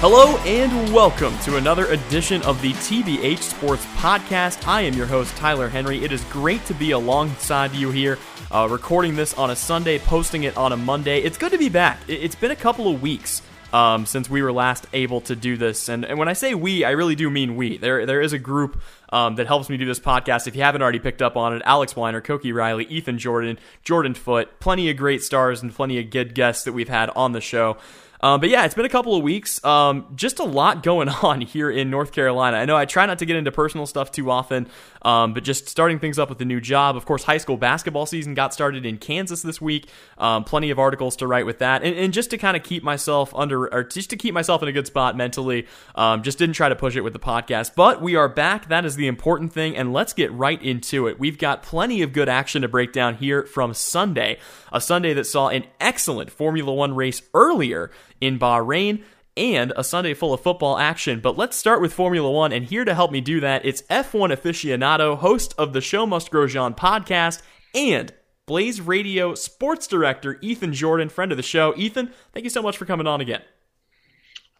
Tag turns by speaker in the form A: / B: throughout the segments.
A: Hello and welcome to another edition of the TBH Sports Podcast. I am your host, Tyler Henry. It is great to be alongside you here, uh, recording this on a Sunday, posting it on a Monday. It's good to be back. It's been a couple of weeks um, since we were last able to do this. And, and when I say we, I really do mean we. There, there is a group um, that helps me do this podcast. If you haven't already picked up on it, Alex Weiner, Koki Riley, Ethan Jordan, Jordan Foote, plenty of great stars and plenty of good guests that we've had on the show. Um, but yeah, it's been a couple of weeks. Um, just a lot going on here in North Carolina. I know I try not to get into personal stuff too often, um, but just starting things up with a new job. Of course, high school basketball season got started in Kansas this week. Um, plenty of articles to write with that, and, and just to kind of keep myself under, or just to keep myself in a good spot mentally. Um, just didn't try to push it with the podcast, but we are back. That is the important thing, and let's get right into it. We've got plenty of good action to break down here from Sunday, a Sunday that saw an excellent Formula One race earlier in Bahrain and a Sunday full of football action. But let's start with Formula One, and here to help me do that, it's F1 aficionado, host of the Show Must Grosjean podcast, and Blaze Radio sports director, Ethan Jordan, friend of the show. Ethan, thank you so much for coming on again.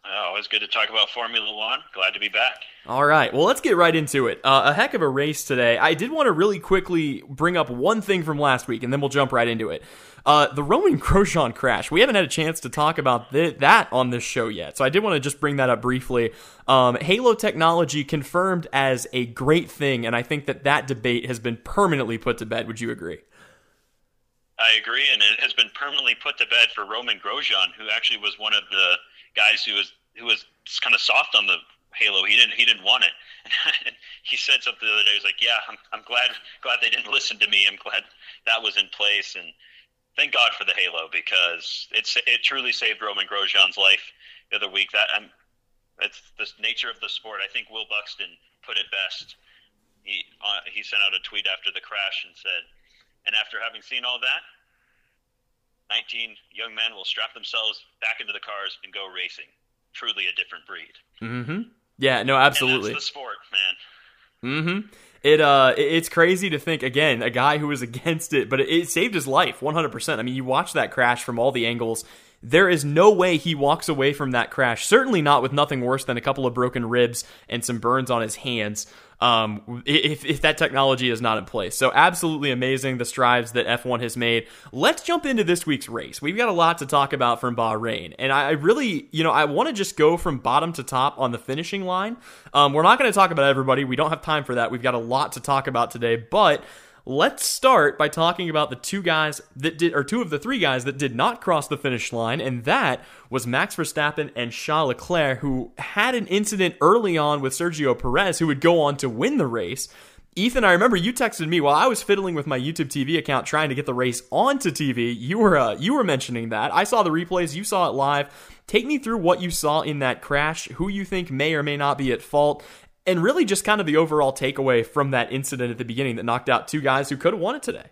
B: Oh, always good to talk about Formula One. Glad to be back.
A: All right. Well, let's get right into it. Uh, a heck of a race today. I did want to really quickly bring up one thing from last week, and then we'll jump right into it. Uh, the Roman Grosjean crash. We haven't had a chance to talk about th- that on this show yet, so I did want to just bring that up briefly. Um, Halo technology confirmed as a great thing, and I think that that debate has been permanently put to bed. Would you agree?
B: I agree, and it has been permanently put to bed for Romain Grosjean, who actually was one of the guys who was who was kind of soft on the Halo. He didn't he didn't want it. He said something the other day. He was like, "Yeah, I'm I'm glad glad they didn't listen to me. I'm glad that was in place." And thank God for the Halo because it's it truly saved Romain Grosjean's life the other week. That I'm, it's the nature of the sport. I think Will Buxton put it best. He uh, he sent out a tweet after the crash and said, "And after having seen all that, 19 young men will strap themselves back into the cars and go racing. Truly a different breed."
A: Mm-hmm. Yeah. No. Absolutely.
B: The sport, man.
A: Mm-hmm. It uh, it's crazy to think again, a guy who was against it, but it, it saved his life 100%. I mean, you watch that crash from all the angles. There is no way he walks away from that crash. Certainly not with nothing worse than a couple of broken ribs and some burns on his hands um, if, if that technology is not in place. So, absolutely amazing the strides that F1 has made. Let's jump into this week's race. We've got a lot to talk about from Bahrain. And I really, you know, I want to just go from bottom to top on the finishing line. Um, we're not going to talk about everybody. We don't have time for that. We've got a lot to talk about today. But Let's start by talking about the two guys that did, or two of the three guys that did not cross the finish line, and that was Max Verstappen and Charles Leclerc, who had an incident early on with Sergio Perez, who would go on to win the race. Ethan, I remember you texted me while I was fiddling with my YouTube TV account trying to get the race onto TV. You were uh, you were mentioning that. I saw the replays, you saw it live. Take me through what you saw in that crash, who you think may or may not be at fault, and really just kind of the overall takeaway from that incident at the beginning that knocked out two guys who could have won it today.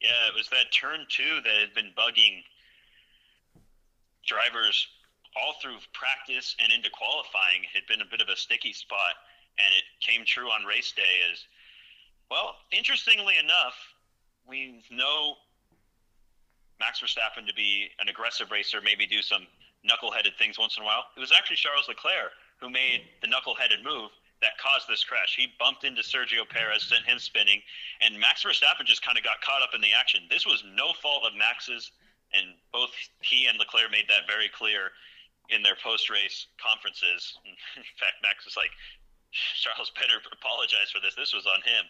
B: Yeah, it was that turn two that had been bugging drivers all through practice and into qualifying. It had been a bit of a sticky spot, and it came true on race day as well. Interestingly enough, we know Max Verstappen to be an aggressive racer, maybe do some knuckleheaded things once in a while. It was actually Charles Leclerc who made the knuckle-headed move that caused this crash. He bumped into Sergio Perez, sent him spinning, and Max Verstappen just kind of got caught up in the action. This was no fault of Max's, and both he and Leclerc made that very clear in their post-race conferences. In fact, Max was like, "Charles better apologize for this. This was on him."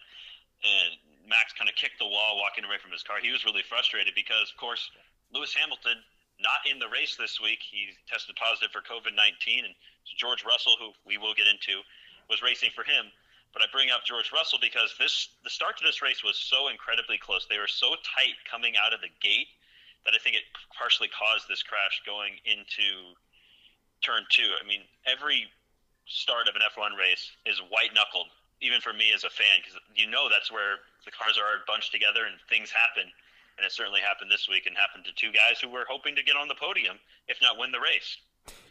B: And Max kind of kicked the wall walking away from his car. He was really frustrated because, of course, Lewis Hamilton not in the race this week. He tested positive for COVID 19, and George Russell, who we will get into, was racing for him. But I bring up George Russell because this the start to this race was so incredibly close. They were so tight coming out of the gate that I think it partially caused this crash going into turn two. I mean, every start of an F1 race is white knuckled, even for me as a fan, because you know that's where the cars are bunched together and things happen and it certainly happened this week and happened to two guys who were hoping to get on the podium, if not win the race.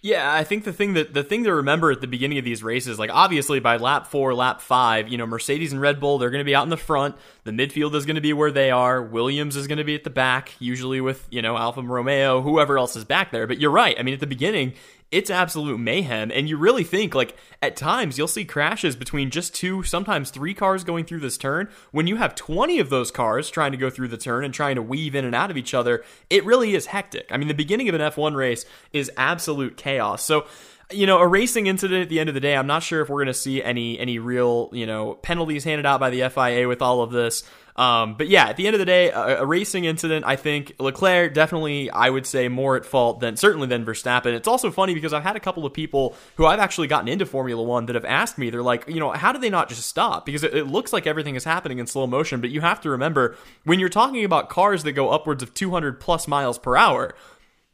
A: Yeah, I think the thing that the thing to remember at the beginning of these races, like obviously by lap four, lap five, you know, Mercedes and Red Bull, they're going to be out in the front. The midfield is going to be where they are. Williams is going to be at the back, usually with you know Alfa Romeo, whoever else is back there. But you're right. I mean, at the beginning, it's absolute mayhem. And you really think, like, at times you'll see crashes between just two, sometimes three cars going through this turn. When you have 20 of those cars trying to go through the turn and trying to weave in and out of each other, it really is hectic. I mean, the beginning of an F1 race is absolute chaos. So, you know, a racing incident at the end of the day, I'm not sure if we're going to see any any real, you know, penalties handed out by the FIA with all of this. Um, but yeah, at the end of the day, a, a, racing incident. I think Leclerc definitely, I would say, more at fault than certainly than Verstappen. It's also funny because I've had a couple of people who I've actually gotten into Formula One that have asked me. They're like, you know, how do they not just stop? Because it, it looks like everything is happening in slow motion. But you have to remember when you're talking about cars that go upwards of 200 plus miles per hour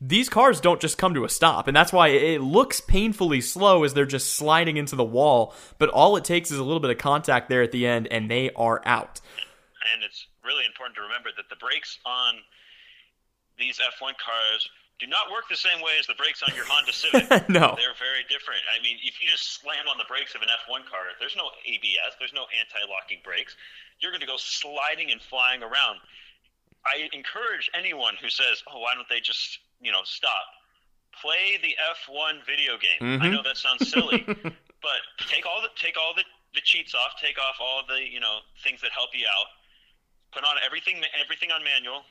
A: these cars don't just come to a stop, and that's why it looks painfully slow as they're just sliding into the wall. But all it takes is a little bit of contact there at the end, and they are out.
B: And it's really important to remember that the brakes on these F1 cars do not work the same way as the brakes on your Honda Civic.
A: no.
B: They're very different. I mean, if you just slam on the brakes of an F1 car, there's no ABS, there's no anti locking brakes. You're going to go sliding and flying around. I encourage anyone who says, "Oh, why don't they just you know stop?" Play the F1 video game. Mm-hmm. I know that sounds silly, but take all the take all the, the cheats off, take off all the you know things that help you out, put on everything everything on manual,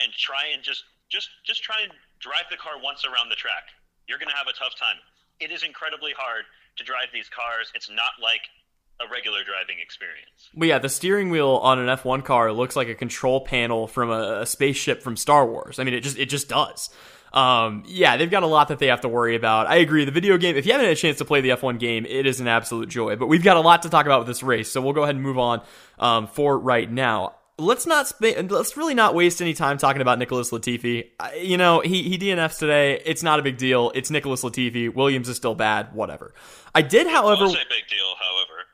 B: and try and just just just try and drive the car once around the track. You're going to have a tough time. It is incredibly hard to drive these cars. It's not like a regular driving experience.
A: But yeah, the steering wheel on an F1 car looks like a control panel from a, a spaceship from Star Wars. I mean, it just it just does. Um, yeah, they've got a lot that they have to worry about. I agree. The video game, if you haven't had a chance to play the F1 game, it is an absolute joy. But we've got a lot to talk about with this race, so we'll go ahead and move on um, for right now. Let's not sp- let's really not waste any time talking about Nicholas Latifi. You know, he he DNFs today. It's not a big deal. It's Nicholas Latifi. Williams is still bad. Whatever. I did, however,
B: say big deal. However,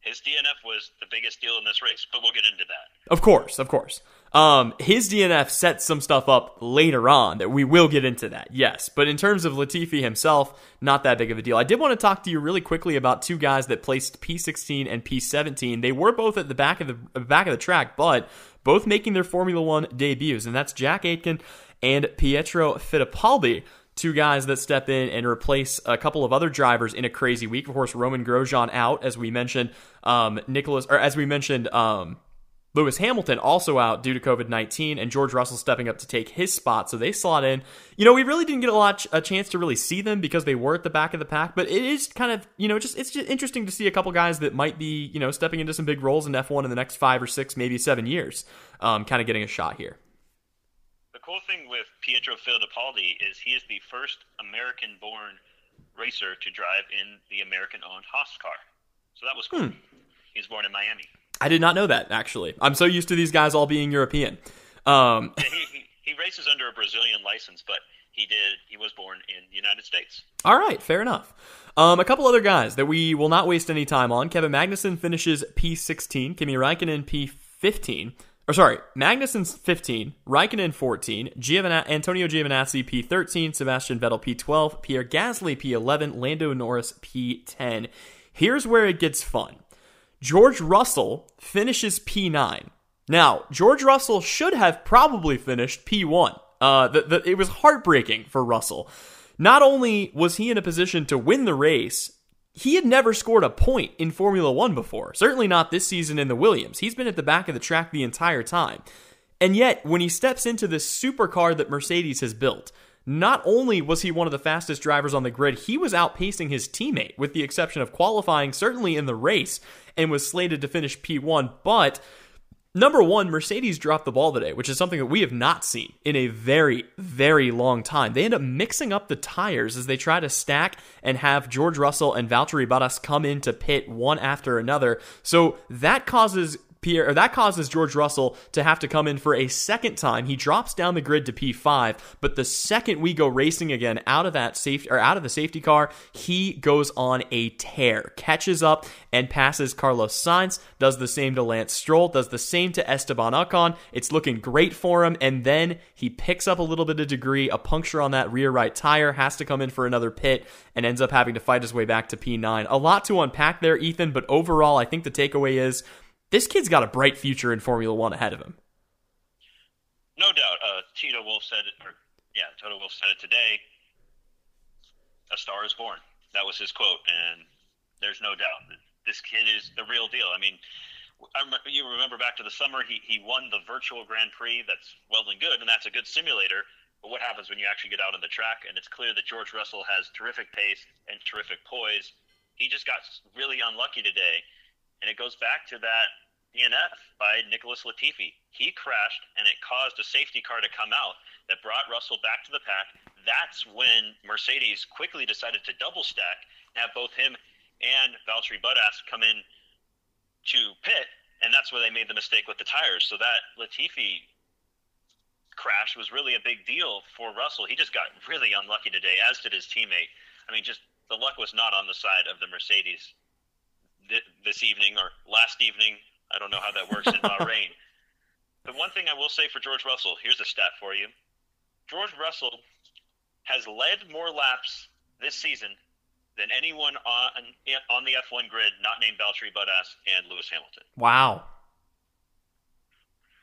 B: his DNF was the biggest deal in this race, but we'll get into that.
A: Of course, of course. Um, his DNF sets some stuff up later on that we will get into that, yes. But in terms of Latifi himself, not that big of a deal. I did want to talk to you really quickly about two guys that placed P16 and P17. They were both at the back of the back of the track, but both making their Formula One debuts, and that's Jack Aitken and Pietro Fittipaldi two guys that step in and replace a couple of other drivers in a crazy week. Of course, Romain Grosjean out, as we mentioned. Um, Nicholas, or as we mentioned, um, Lewis Hamilton also out due to COVID 19, and George Russell stepping up to take his spot. So they slot in. You know, we really didn't get a lot a chance to really see them because they were at the back of the pack, but it is kind of, you know, just it's just interesting to see a couple guys that might be, you know, stepping into some big roles in F1 in the next five or six, maybe seven years, um, kind of getting a shot here The
B: cool thing with Pietro Fittipaldi is he is the first American-born racer to drive in the American-owned Haas car. So that was cool. Hmm. He was born in Miami.
A: I did not know that actually. I'm so used to these guys all being European. Um,
B: he, he, he races under a Brazilian license, but he did. He was born in the United States.
A: All right, fair enough. Um, a couple other guys that we will not waste any time on. Kevin Magnussen finishes P16. Kimi Raikkonen P15 or sorry, Magnussen's 15, Raikkonen 14, Giovana- Antonio Giovinazzi P13, Sebastian Vettel P12, Pierre Gasly P11, Lando Norris P10. Here's where it gets fun. George Russell finishes P9. Now, George Russell should have probably finished P1. Uh, the, the, it was heartbreaking for Russell. Not only was he in a position to win the race, he had never scored a point in Formula One before. Certainly not this season in the Williams. He's been at the back of the track the entire time. And yet, when he steps into this supercar that Mercedes has built, not only was he one of the fastest drivers on the grid, he was outpacing his teammate, with the exception of qualifying, certainly in the race, and was slated to finish P1. But Number one, Mercedes dropped the ball today, which is something that we have not seen in a very, very long time. They end up mixing up the tires as they try to stack and have George Russell and Valtteri Bottas come into pit one after another. So that causes Pierre, or that causes George Russell to have to come in for a second time. He drops down the grid to P5, but the second we go racing again out of that safety or out of the safety car, he goes on a tear, catches up and passes Carlos Sainz, does the same to Lance Stroll, does the same to Esteban Ocon. It's looking great for him, and then he picks up a little bit of degree, a puncture on that rear right tire, has to come in for another pit, and ends up having to fight his way back to P9. A lot to unpack there, Ethan, but overall, I think the takeaway is this kid's got a bright future in Formula One ahead of him.
B: No doubt. Uh, Tito Wolff said it, or yeah, Toto Wolff said it today. a star is born. That was his quote, and there's no doubt this kid is the real deal. I mean, I remember, you remember back to the summer, he, he won the virtual Grand Prix. That's well and good, and that's a good simulator. But what happens when you actually get out on the track? And it's clear that George Russell has terrific pace and terrific poise. He just got really unlucky today. And it goes back to that DNF by Nicholas Latifi. He crashed, and it caused a safety car to come out that brought Russell back to the pack. That's when Mercedes quickly decided to double stack and have both him and Valtteri Bottas come in to pit, and that's where they made the mistake with the tires. So that Latifi crash was really a big deal for Russell. He just got really unlucky today, as did his teammate. I mean, just the luck was not on the side of the Mercedes th- this evening or last evening. I don't know how that works in Bahrain. The one thing I will say for George Russell, here's a stat for you. George Russell has led more laps this season than anyone on on the F1 grid not named Valtteri Bottas and Lewis Hamilton.
A: Wow.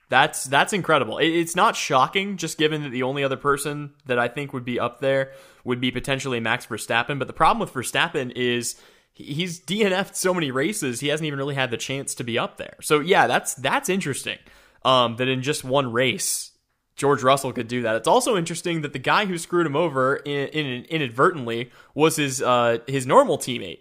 A: That's that's incredible. It's not shocking, just given that the only other person that I think would be up there would be potentially Max Verstappen. But the problem with Verstappen is he's DNF'd so many races, he hasn't even really had the chance to be up there. So yeah, that's that's interesting. Um, that in just one race, George Russell could do that. It's also interesting that the guy who screwed him over in, in, inadvertently was his uh, his normal teammate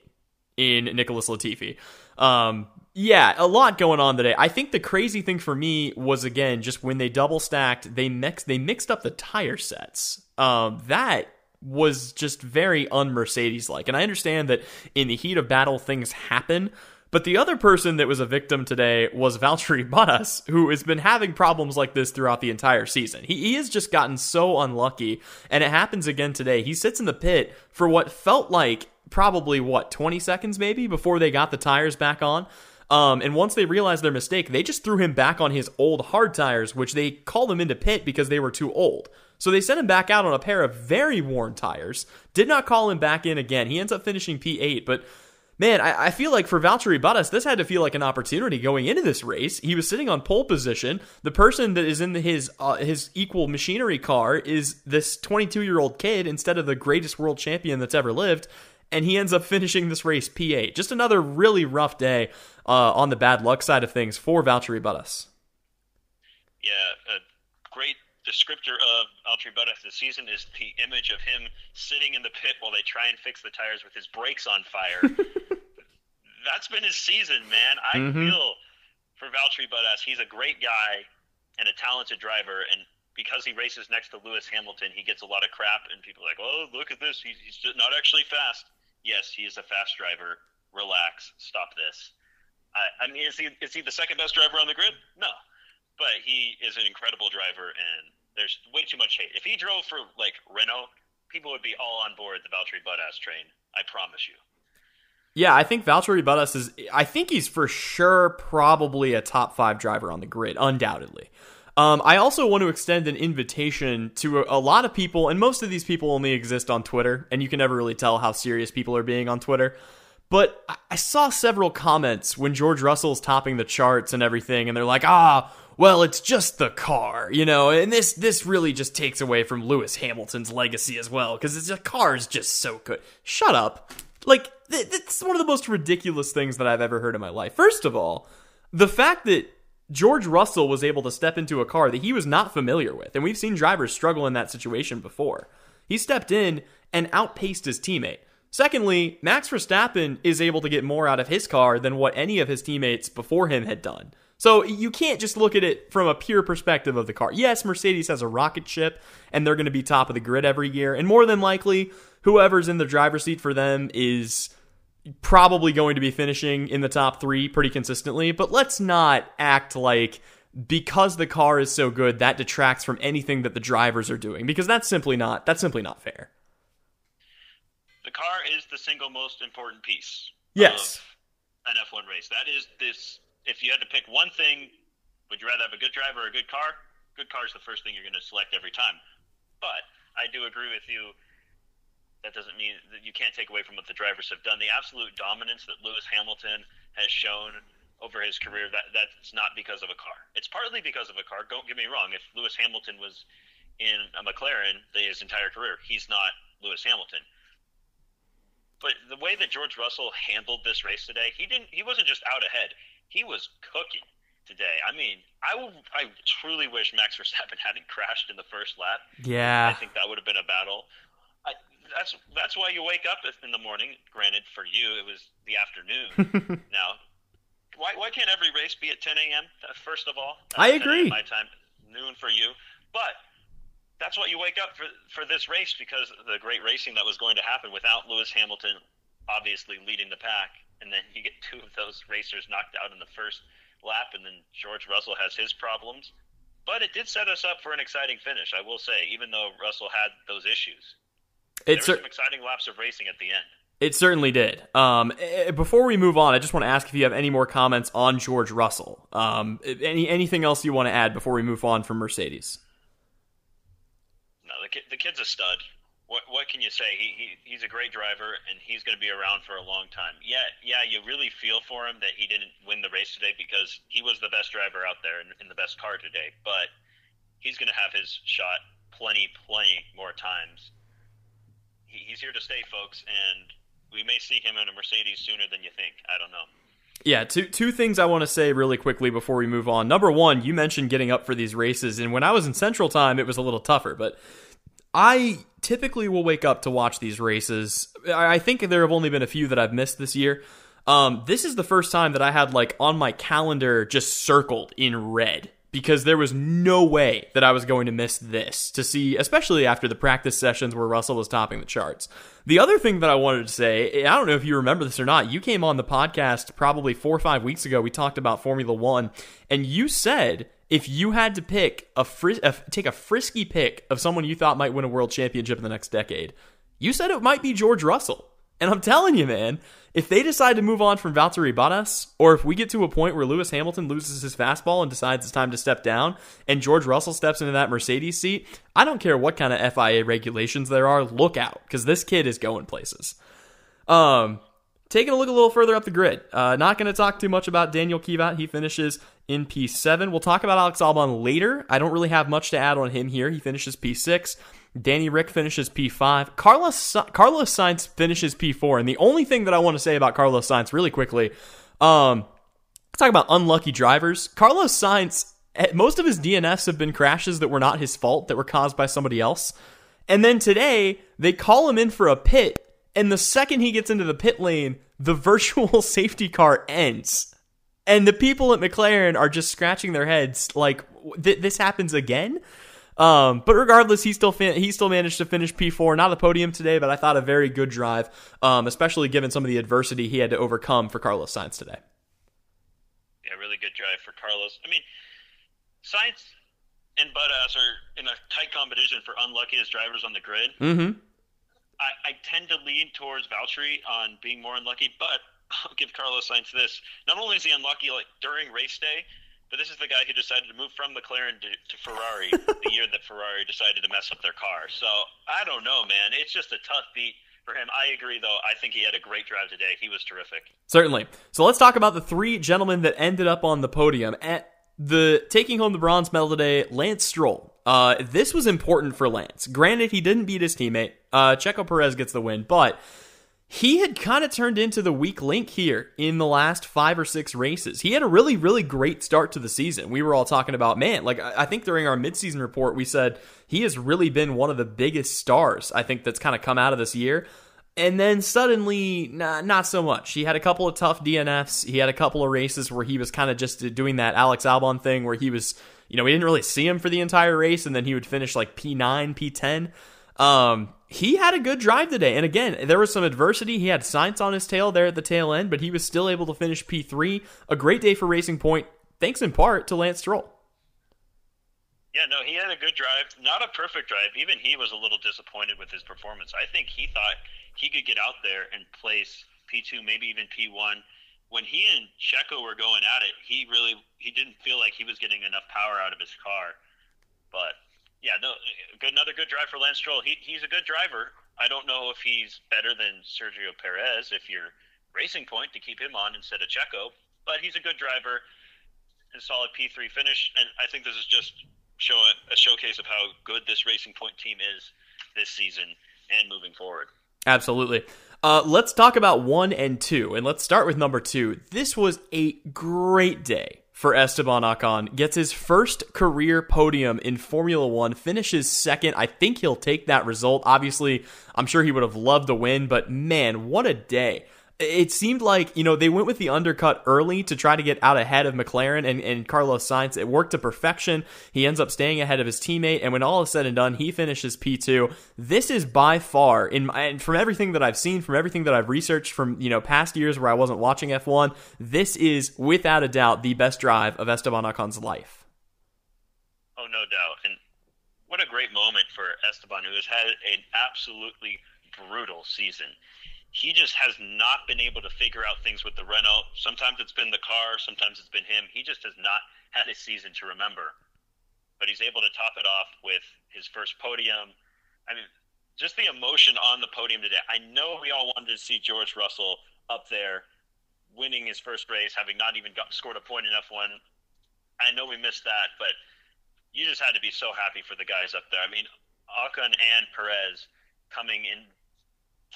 A: in Nicholas Latifi. Um, yeah, a lot going on today. I think the crazy thing for me was again just when they double stacked, they mixed they mixed up the tire sets. Um, that was just very un Mercedes like, and I understand that in the heat of battle things happen. But the other person that was a victim today was Valtteri Bottas, who has been having problems like this throughout the entire season. He, he has just gotten so unlucky, and it happens again today. He sits in the pit for what felt like probably what 20 seconds maybe before they got the tires back on um, and once they realized their mistake, they just threw him back on his old hard tires, which they called him into pit because they were too old. So they sent him back out on a pair of very worn tires. Did not call him back in again. He ends up finishing P8, but man, I, I, feel like for Valtteri Bottas, this had to feel like an opportunity going into this race. He was sitting on pole position. The person that is in his uh, his equal machinery car is this 22 year old kid instead of the greatest world champion that's ever lived and he ends up finishing this race P8. Just another really rough day uh, on the bad luck side of things for Valtteri Bottas.
B: Yeah, great descriptor of Valtteri Bottas this season is the image of him sitting in the pit while they try and fix the tires with his brakes on fire. That's been his season, man. I mm-hmm. feel for Valtteri Bottas, he's a great guy and a talented driver, and because he races next to Lewis Hamilton, he gets a lot of crap, and people are like, "Oh, look at this! He's, he's not actually fast." yes, he is a fast driver. Relax. Stop this. I, I mean, is he is he the second best driver on the grid? No, but he is an incredible driver, and there's way too much hate. If he drove for like Renault, people would be all on board the Valtteri Bottas train. I promise you.
A: Yeah, I think Valtteri Bottas is. I think he's for sure probably a top five driver on the grid, undoubtedly. Um, I also want to extend an invitation to a, a, lot of people, and most of these people only exist on Twitter, and you can never really tell how serious people are being on Twitter. But I saw several comments when George Russell's topping the charts and everything, and they're like, ah, well, it's just the car, you know, and this this really just takes away from Lewis Hamilton's legacy as well, because the car is just so good. Shut up. Like, it's one of the most ridiculous things that I've ever heard in my life. First of all, the fact that George Russell was able to step into a car that he was not familiar with. And we've seen drivers struggle in that situation before. He stepped in and outpaced his teammate. Secondly, Max Verstappen is able to get more out of his car than what any of his teammates before him had done. So you can't just look at it from a pure perspective of the car. Yes, Mercedes has a rocket ship and they're going to be top of the grid every year. And more than likely, whoever's in the driver's seat for them is probably going to be finishing in the top three pretty consistently, but let's not act like because the car is so good that detracts from anything that the drivers are doing because that's simply not that's simply not fair.
B: The car is the single most important piece.
A: Yes.
B: an F1 race. That is this if you had to pick one thing, would you rather have a good driver or a good car? Good car is the first thing you're going to select every time. But I do agree with you that doesn't mean that you can't take away from what the drivers have done. The absolute dominance that Lewis Hamilton has shown over his career, that that's not because of a car. It's partly because of a car. Don't get me wrong. If Lewis Hamilton was in a McLaren his entire career, he's not Lewis Hamilton. But the way that George Russell handled this race today, he didn't. He wasn't just out ahead. He was cooking today. I mean, I will, I truly wish Max Verstappen hadn't crashed in the first lap.
A: Yeah,
B: I think that would have been a battle. I, that's that's why you wake up in the morning. Granted, for you it was the afternoon. now, why why can't every race be at 10 a.m. Uh, first of all,
A: I agree.
B: My time, noon for you, but that's what you wake up for for this race because the great racing that was going to happen without Lewis Hamilton obviously leading the pack, and then you get two of those racers knocked out in the first lap, and then George Russell has his problems. But it did set us up for an exciting finish, I will say, even though Russell had those issues. It's were some exciting laps of racing at the end.
A: It certainly did. Um, eh, eh, before we move on, I just want to ask if you have any more comments on George Russell. Um, any anything else you want to add before we move on from Mercedes?
B: No, the kid, the kid's a stud what what can you say? He, he he's a great driver and he's going to be around for a long time. Yeah, yeah, you really feel for him that he didn't win the race today because he was the best driver out there in, in the best car today. But he's going to have his shot plenty, plenty more times. He, he's here to stay, folks, and we may see him in a Mercedes sooner than you think. I don't know.
A: Yeah, two two things I want to say really quickly before we move on. Number one, you mentioned getting up for these races, and when I was in Central Time, it was a little tougher, but I typically will wake up to watch these races. I think there have only been a few that I've missed this year. Um, this is the first time that I had like on my calendar just circled in red because there was no way that I was going to miss this to see, especially after the practice sessions where Russell was topping the charts. The other thing that I wanted to say, I don't know if you remember this or not, you came on the podcast probably four or five weeks ago. We talked about Formula One, and you said if you had to pick a, fris- a, take a frisky pick of someone you thought might win a world championship in the next decade, you said it might be George Russell. And I'm telling you, man, if they decide to move on from Valtteri Bottas, or if we get to a point where Lewis Hamilton loses his fastball and decides it's time to step down, and George Russell steps into that Mercedes seat, I don't care what kind of FIA regulations there are, look out, because this kid is going places. Um, taking a look a little further up the grid, uh, not going to talk too much about Daniel Kvyat. He finishes in P7. We'll talk about Alex Albon later. I don't really have much to add on him here. He finishes P6. Danny Ric finishes P5. Carlos Carlos Sainz finishes P4. And the only thing that I want to say about Carlos Sainz really quickly, um, let's talk about unlucky drivers. Carlos Sainz, eh, most of his DNFs have been crashes that were not his fault, that were caused by somebody else. And then today, they call him in for a pit, and the second he gets into the pit lane, the virtual safety car ends and the people at McLaren are just scratching their heads like th- this happens again. Um, but regardless, he still fin- he still managed to finish P4, not a podium today, but I thought a very good drive, um, especially given some of the adversity he had to overcome for Carlos Sainz today.
B: Yeah, really good drive for Carlos. I mean, Sainz and Bottas are in a tight competition for unluckiest drivers on the grid.
A: Mm-hmm.
B: I, I tend to lean towards Valtteri on being more unlucky, but I'll give Carlos Sainz this. Not only is he unlucky like during race day, but this is the guy who decided to move from McLaren to, to Ferrari the year that Ferrari decided to mess up their car. So I don't know, man. It's just a tough beat for him. I agree, though. I think he had a great drive today. He was terrific.
A: Certainly. So let's talk about the three gentlemen that ended up on the podium. At the taking home the bronze medal today, Lance Stroll. Uh, this was important for Lance. Granted, he didn't beat his teammate. Uh, Checo Perez gets the win, but he had kind of turned into the weak link here in the last five or six races. He had a really, really great start to the season. We were all talking about, man, like I think during our midseason report, we said he has really been one of the biggest stars, I think, that's kind of come out of this year. And then suddenly, nah, not so much. He had a couple of tough DNFs. He had a couple of races where he was kind of just doing that Alex Albon thing where he was, you know, we didn't really see him for the entire race and then he would finish like P9, P10. Um, he had a good drive today. And again, there was some adversity. He had Sainz on his tail there at the tail end, but he was still able to finish P3. A great day for Racing Point, thanks in part to Lance Stroll.
B: Yeah, no, he had a good drive. Not a perfect drive. Even he was a little disappointed with his performance. I think he thought he could get out there and place P2, maybe even P1. When he and Checo were going at it, he really he didn't feel like he was getting enough power out of his car. But yeah, no, good. Another good drive for Lance Stroll. He, he's a good driver. I don't know if he's better than Sergio Perez if you're Racing Point to keep him on instead of Checo, but he's a good driver and solid P3 finish. And I think this is just show a, a showcase of how good this Racing Point team is this season and moving forward.
A: Absolutely. Uh, let's talk about one and two, and let's start with number two. This was a great day for Esteban Ocon. Gets his first career podium in Formula One, finishes second. I think he'll take that result. Obviously, I'm sure he would have loved to win, but man, what a day it seemed like you know they went with the undercut early to try to get out ahead of McLaren and, and Carlos Sainz. It worked to perfection. He ends up staying ahead of his teammate, and when all is said and done, he finishes P two. This is by far, in my, and from everything that I've seen, from everything that I've researched from you know past years where I wasn't watching F one, this is without a doubt the best drive of Esteban Ocon's life.
B: Oh, no doubt, and what a great moment for Esteban, who has had an absolutely brutal season he just has not been able to figure out things with the Renault. Sometimes it's been the car, sometimes it's been him. He just has not had a season to remember. But he's able to top it off with his first podium. I mean, just the emotion on the podium today. I know we all wanted to see George Russell up there winning his first race, having not even got, scored a point in F1. I know we missed that, but you just had to be so happy for the guys up there. I mean, Ocon and Perez coming in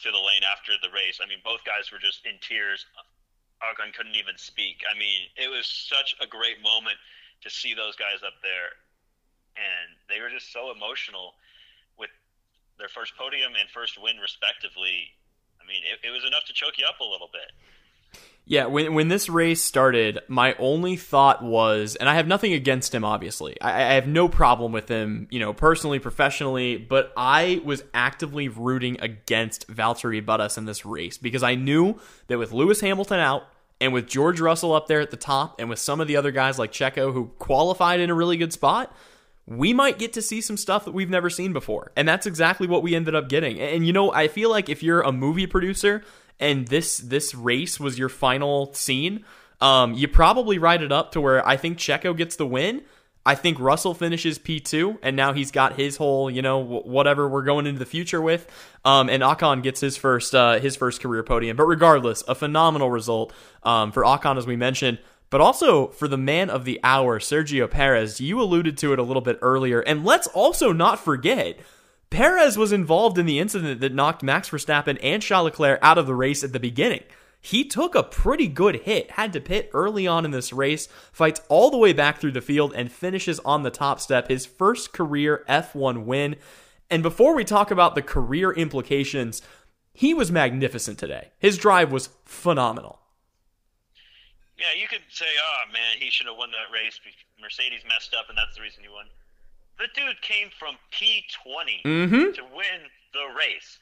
B: to the lane after the race. I mean, both guys were just in tears. Ocon couldn't even speak. I mean, it was such a great moment to see those guys up there, and they were just so emotional with their first podium and first win, respectively. I mean, it, it was enough to choke you up a little bit.
A: Yeah, when when this race started, my only thought was, and I have nothing against him, obviously. I, I, have no problem with him, you know, personally, professionally, but I was actively rooting against Valtteri Bottas in this race because I knew that with Lewis Hamilton out and with George Russell up there at the top and with some of the other guys like Checo who qualified in a really good spot, we might get to see some stuff that we've never seen before. And that's exactly what we ended up getting. And, you know, I feel like if you're a movie producer, and this this race was your final scene, um, you probably write it up to where I think Checo gets the win. I think Russell finishes P2, and now he's got his whole, you know, whatever we're going into the future with. Um, and Ocon gets his first uh, his first career podium. But regardless, a phenomenal result um, for Ocon, as we mentioned. But also for the man of the hour, Sergio Perez. You alluded to it a little bit earlier. And let's also not forget Perez was involved in the incident that knocked Max Verstappen and Charles Leclerc out of the race at the beginning. He took a pretty good hit, had to pit early on in this race, fights all the way back through the field, and finishes on the top step, his first career F1 win. And before we talk about the career implications, he was magnificent today. His drive was phenomenal.
B: Yeah, you could say, oh man, he should have won that race. Mercedes messed up, and that's the reason he won. The dude came from P20
A: mm-hmm.
B: to win the race.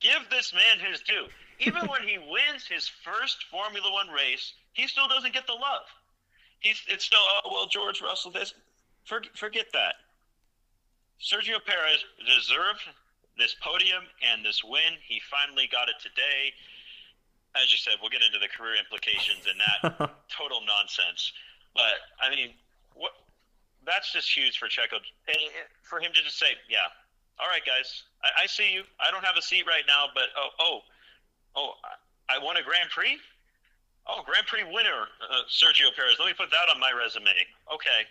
B: Give this man his due. Even when he wins his first Formula One race, he still doesn't get the love. He's it's still oh well George Russell this for, forget that. Sergio Perez deserved this podium and this win. He finally got it today. As you said, we'll get into the career implications and that total nonsense. But I mean, what that's just huge for Checo. And for him to just say, "Yeah, all right, guys, I, I see you. I don't have a seat right now, but oh, oh, oh, I won a Grand Prix. Oh, Grand Prix winner, uh, Sergio Perez. Let me put that on my resume. Okay,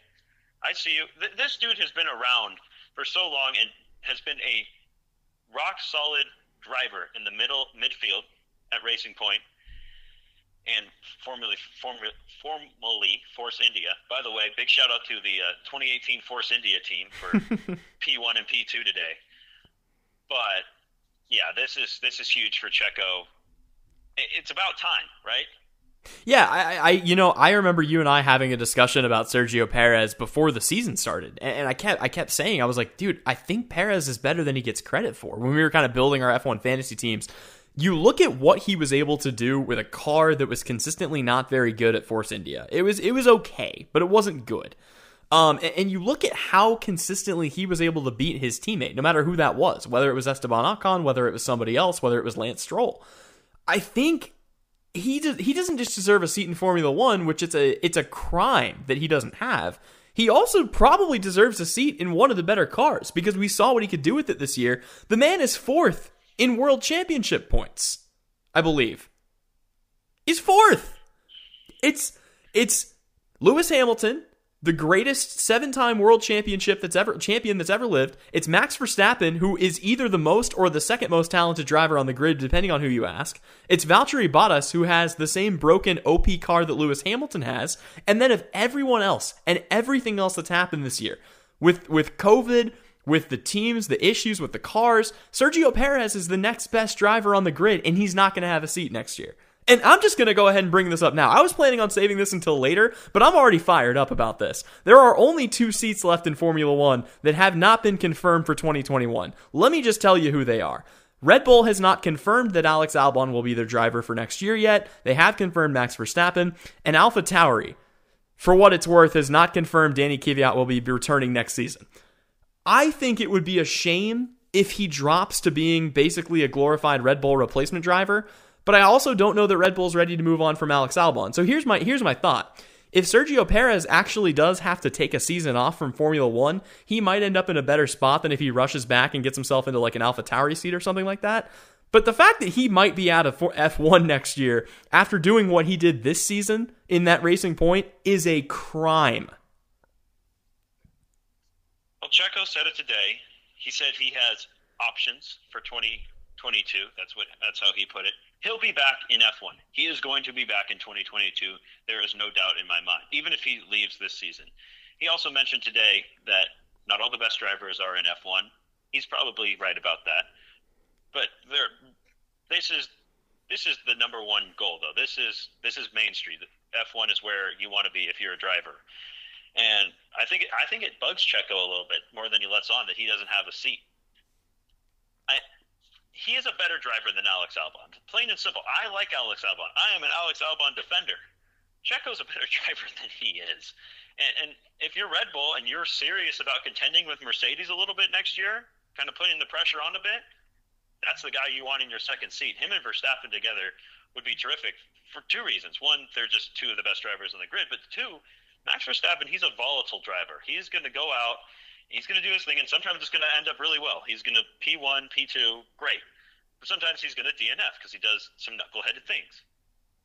B: I see you. Th- this dude has been around for so long and has been a rock solid driver in the middle midfield at Racing Point and formerly, formerly, formerly Force India. By the way, big shout out to the uh, 2018 Force India team for P1 and P2 today. But yeah, this is this is huge for Checo. It's about time, right?
A: Yeah, I, I, you know, I remember you and I having a discussion about Sergio Perez before the season started, and, I kept, I kept saying, I was like, dude, I think Perez is better than he gets credit for. When we were kind of building our F1 fantasy teams, you look at what he was able to do with a car that was consistently not very good at Force India. It was it was okay, but it wasn't good. Um, and, and, you look at how consistently he was able to beat his teammate, no matter who that was, whether it was Esteban Ocon, whether it was somebody else, whether it was Lance Stroll. I think he does, he doesn't just deserve a seat in Formula One, which it's a it's a crime that he doesn't have. He also probably deserves a seat in one of the better cars because we saw what he could do with it this year. The man is fourth in world championship points, I believe. He's fourth. It's it's Lewis Hamilton, the greatest seven-time world championship that's ever champion that's ever lived. It's Max Verstappen, who is either the most or the second most talented driver on the grid, depending on who you ask. It's Valtteri Bottas, who has the same broken OP car that Lewis Hamilton has, and then of everyone else and everything else that's happened this year with with COVID. With the teams, the issues with the cars, Sergio Perez is the next best driver on the grid, and he's not going to have a seat next year. And I'm just going to go ahead and bring this up now. I was planning on saving this until later, but I'm already fired up about this. There are only two seats left in Formula One that have not been confirmed for 2021. Let me just tell you who they are. Red Bull has not confirmed that Alex Albon will be their driver for next year yet. They have confirmed Max Verstappen. And Alpha Tauri, for what it's worth, has not confirmed Danny Kvyat will be returning next season. I think it would be a shame if he drops to being basically a glorified Red Bull replacement driver but I also don't know that Red Bull's ready to move on from Alex Albon. So here's my here's my thought. If Sergio Perez actually does have to take a season off from Formula One, he might end up in a better spot than if he rushes back and gets himself into like an AlphaTauri seat or something like that. But the fact that he might be out of F1 next year after doing what he did this season in that racing point is a crime.
B: Checo said it today. He said he has options for 2022. That's what that's how he put it. He'll be back in F1. He is going to be back in 2022. There is no doubt in my mind, even if he leaves this season. He also mentioned today that not all the best drivers are in F1. He's probably right about that. But there, this is this is the number one goal, though. This is this is Main Street. F1 is where you want to be if you're a driver. And I think I think it bugs Checo a little bit more than he lets on that he doesn't have a seat. I he is a better driver than Alex Albon. Plain and simple. I like Alex Albon. I am an Alex Albon defender. Checo's a better driver than he is. And, and if you're Red Bull and you're serious about contending with Mercedes a little bit next year, kind of putting the pressure on a bit, that's the guy you want in your second seat. Him and Verstappen together would be terrific for two reasons. One, they're just two of the best drivers on the grid. But two, Max Verstappen, he's a volatile driver. He's going to go out He's going to do his thing, and sometimes it's going to end up really well. He's going to P1, P2, great. But sometimes he's going to DNF because he does some knuckleheaded things.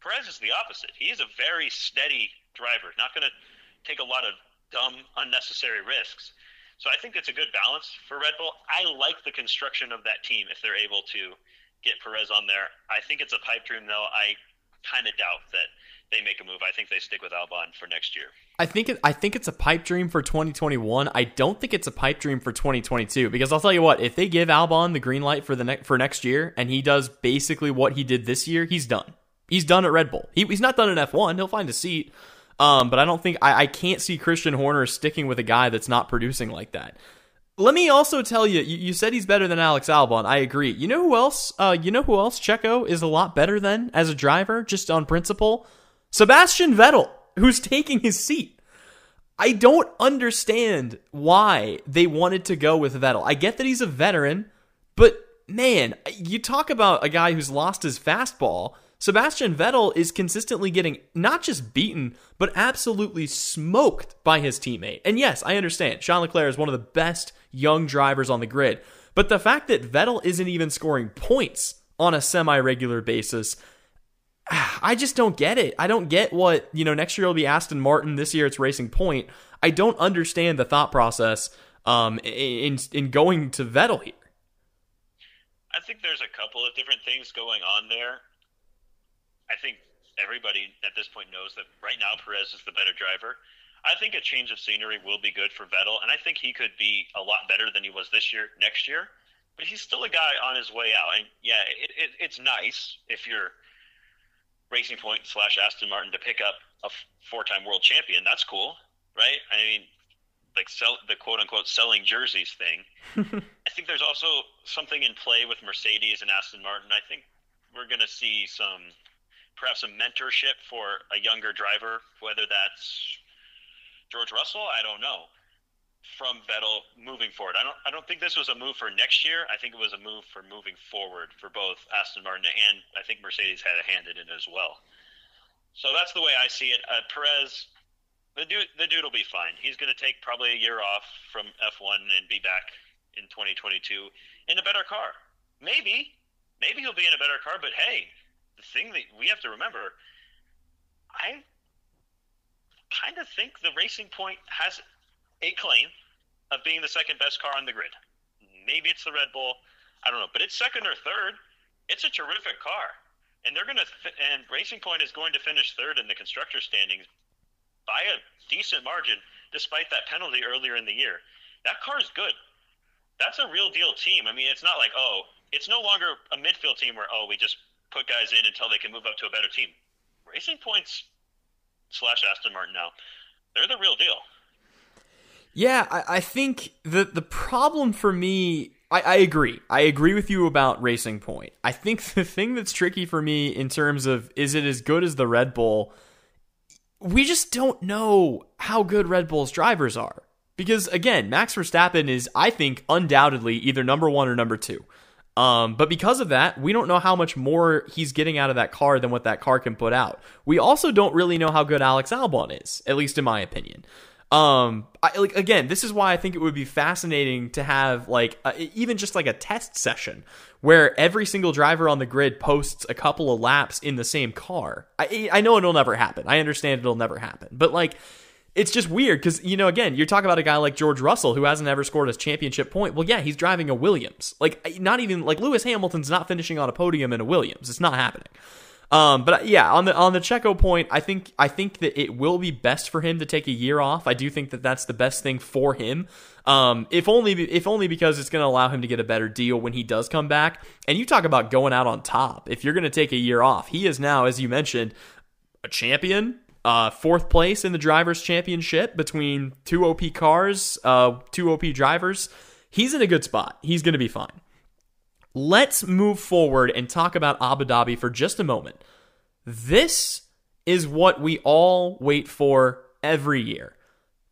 B: Perez is the opposite. He is a very steady driver, not going to take a lot of dumb, unnecessary risks. So I think it's a good balance for Red Bull. I like the construction of that team if they're able to get Perez on there. I think it's a pipe dream, though. I kind of doubt that they make a move. I think they stick with Albon for next year.
A: I think it, I think it's a pipe dream for 2021. I don't think it's a pipe dream for 2022 because I'll tell you what, if they give Albon the green light for the ne- for next year and he does basically what he did this year, he's done. He's done at Red Bull. He, he's not done in F1. He'll find a seat. Um, but I don't think I, I can't see Christian Horner sticking with a guy that's not producing like that. Let me also tell you, you, you said he's better than Alex Albon. I agree. You know who else? Uh, you know who else Checo is a lot better than as a driver, just on principle? Sebastian Vettel, who's taking his seat. I don't understand why they wanted to go with Vettel. I get that he's a veteran, but man, you talk about a guy who's lost his fastball. Sebastian Vettel is consistently getting not just beaten, but absolutely smoked by his teammate. And yes, I understand. Sean Leclerc is one of the best young drivers on the grid. But the fact that Vettel isn't even scoring points on a semi regular basis I just don't get it. I don't get what, you know, next year it'll be Aston Martin, this year it's Racing Point. I don't understand the thought process um, in in going to Vettel here.
B: I think there's a couple of different things going on there. I think everybody at this point knows that right now Perez is the better driver. I think a change of scenery will be good for Vettel, and I think he could be a lot better than he was this year, next year. But he's still a guy on his way out, and yeah, it, it, it's nice if you're – Racing Point slash Aston Martin to pick up a four-time world champion. That's cool, right? I mean, like sell the quote unquote selling jerseys thing. I think there's also something in play with Mercedes and Aston Martin. I think we're going to see some perhaps some mentorship for a younger driver, whether that's George Russell. I don't know from Vettel moving forward. I don't I don't think this was a move for next year. I think it was a move for moving forward for both Aston Martin and I think Mercedes had a hand in it as well. So that's the way I see it. Uh, Perez, the dude the dude will be fine. He's going to take probably a year off from F1 and be back in 2022 in a better car. Maybe maybe he'll be in a better car, but hey, the thing that we have to remember I kind of think the Racing Point has a claim of being the second best car on the grid. Maybe it's the Red Bull. I don't know, but it's second or third. It's a terrific car, and they're going to. And Racing Point is going to finish third in the constructor standings by a decent margin, despite that penalty earlier in the year. That car's good. That's a real deal team. I mean, it's not like oh, it's no longer a midfield team where oh, we just put guys in until they can move up to a better team. Racing Points slash Aston Martin now, they're the real deal.
A: Yeah, I, I think the the problem for me I, I, agree. I agree with you about Racing Point. I think the thing that's tricky for me in terms of is it as good as the Red Bull, we just don't know how good Red Bull's drivers are. Because again, Max Verstappen is, I think, undoubtedly either number one or number two. Um, but because of that, we don't know how much more he's getting out of that car than what that car can put out. We also don't really know how good Alex Albon is, at least in my opinion. Um, I, like again, this is why I think it would be fascinating to have like uh, even just like a test session where every single driver on the grid posts a couple of laps in the same car. I I know it'll never happen. I understand it'll never happen, but like it's just weird because you know again you're talking about a guy like george russell who hasn't ever scored a championship point. Well yeah he's driving a williams. Like not even like lewis hamilton's not finishing on a podium in a williams. It's not happening um, but yeah, on the on the Checo point, I think I think that it will be best for him to take a year off. I do think that that's the best thing for him. Um, if only if only because it's going to allow him to get a better deal when he does come back. And you talk about going out on top. If you're going to take a year off, he is now, as you mentioned, a champion, uh, fourth place in the drivers' championship between two OP cars, uh, two OP drivers. He's in a good spot. He's going to be fine. Let's move forward and talk about Abu Dhabi for just a moment. This is what we all wait for every year,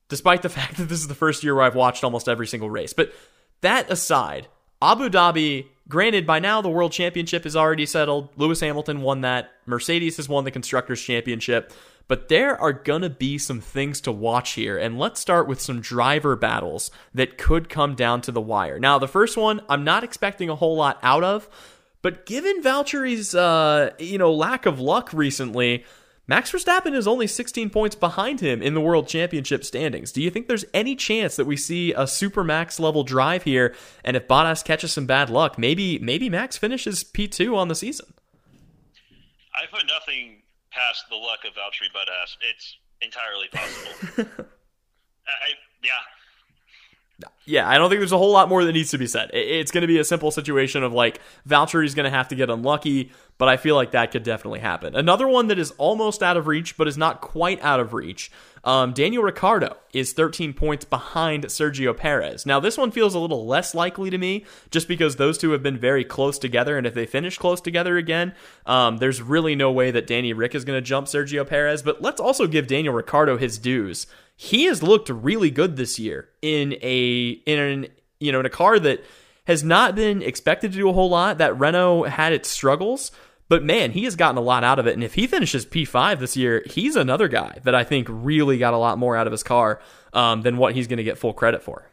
A: despite the fact that this is the first year where I've watched almost every single race. But that aside, Abu Dhabi, granted, by now the World Championship is already settled. Lewis Hamilton won that. Mercedes has won the Constructors' Championship. But there are gonna be some things to watch here, and let's start with some driver battles that could come down to the wire. Now, the first one, I'm not expecting a whole lot out of, but given Valtteri's, uh, you know, lack of luck recently, Max Verstappen is only 16 points behind him in the World Championship standings. Do you think there's any chance that we see a super Max level drive here? And if Bottas catches some bad luck, maybe maybe Max finishes P2 on the season.
B: I put nothing past the luck of Valtteri Bottas. It's entirely possible. I, yeah.
A: Yeah, I don't think there's a whole lot more that needs to be said. It's going to be a simple situation of like Valtteri's going to have to get unlucky, but I feel like that could definitely happen. Another one that is almost out of reach, but is not quite out of reach. Um, Daniel Ricciardo is 13 points behind Sergio Perez. Now, this one feels a little less likely to me, just because those two have been very close together, and if they finish close together again, um, there's really no way that Danny Rick is going to jump Sergio Perez. But let's also give Daniel Ricciardo his dues. He has looked really good this year in a in an you know in a car that has not been expected to do a whole lot. That Renault had its struggles, but man, he has gotten a lot out of it. And if he finishes P5 this year, he's another guy that I think really got a lot more out of his car um, than what he's going to get full credit for.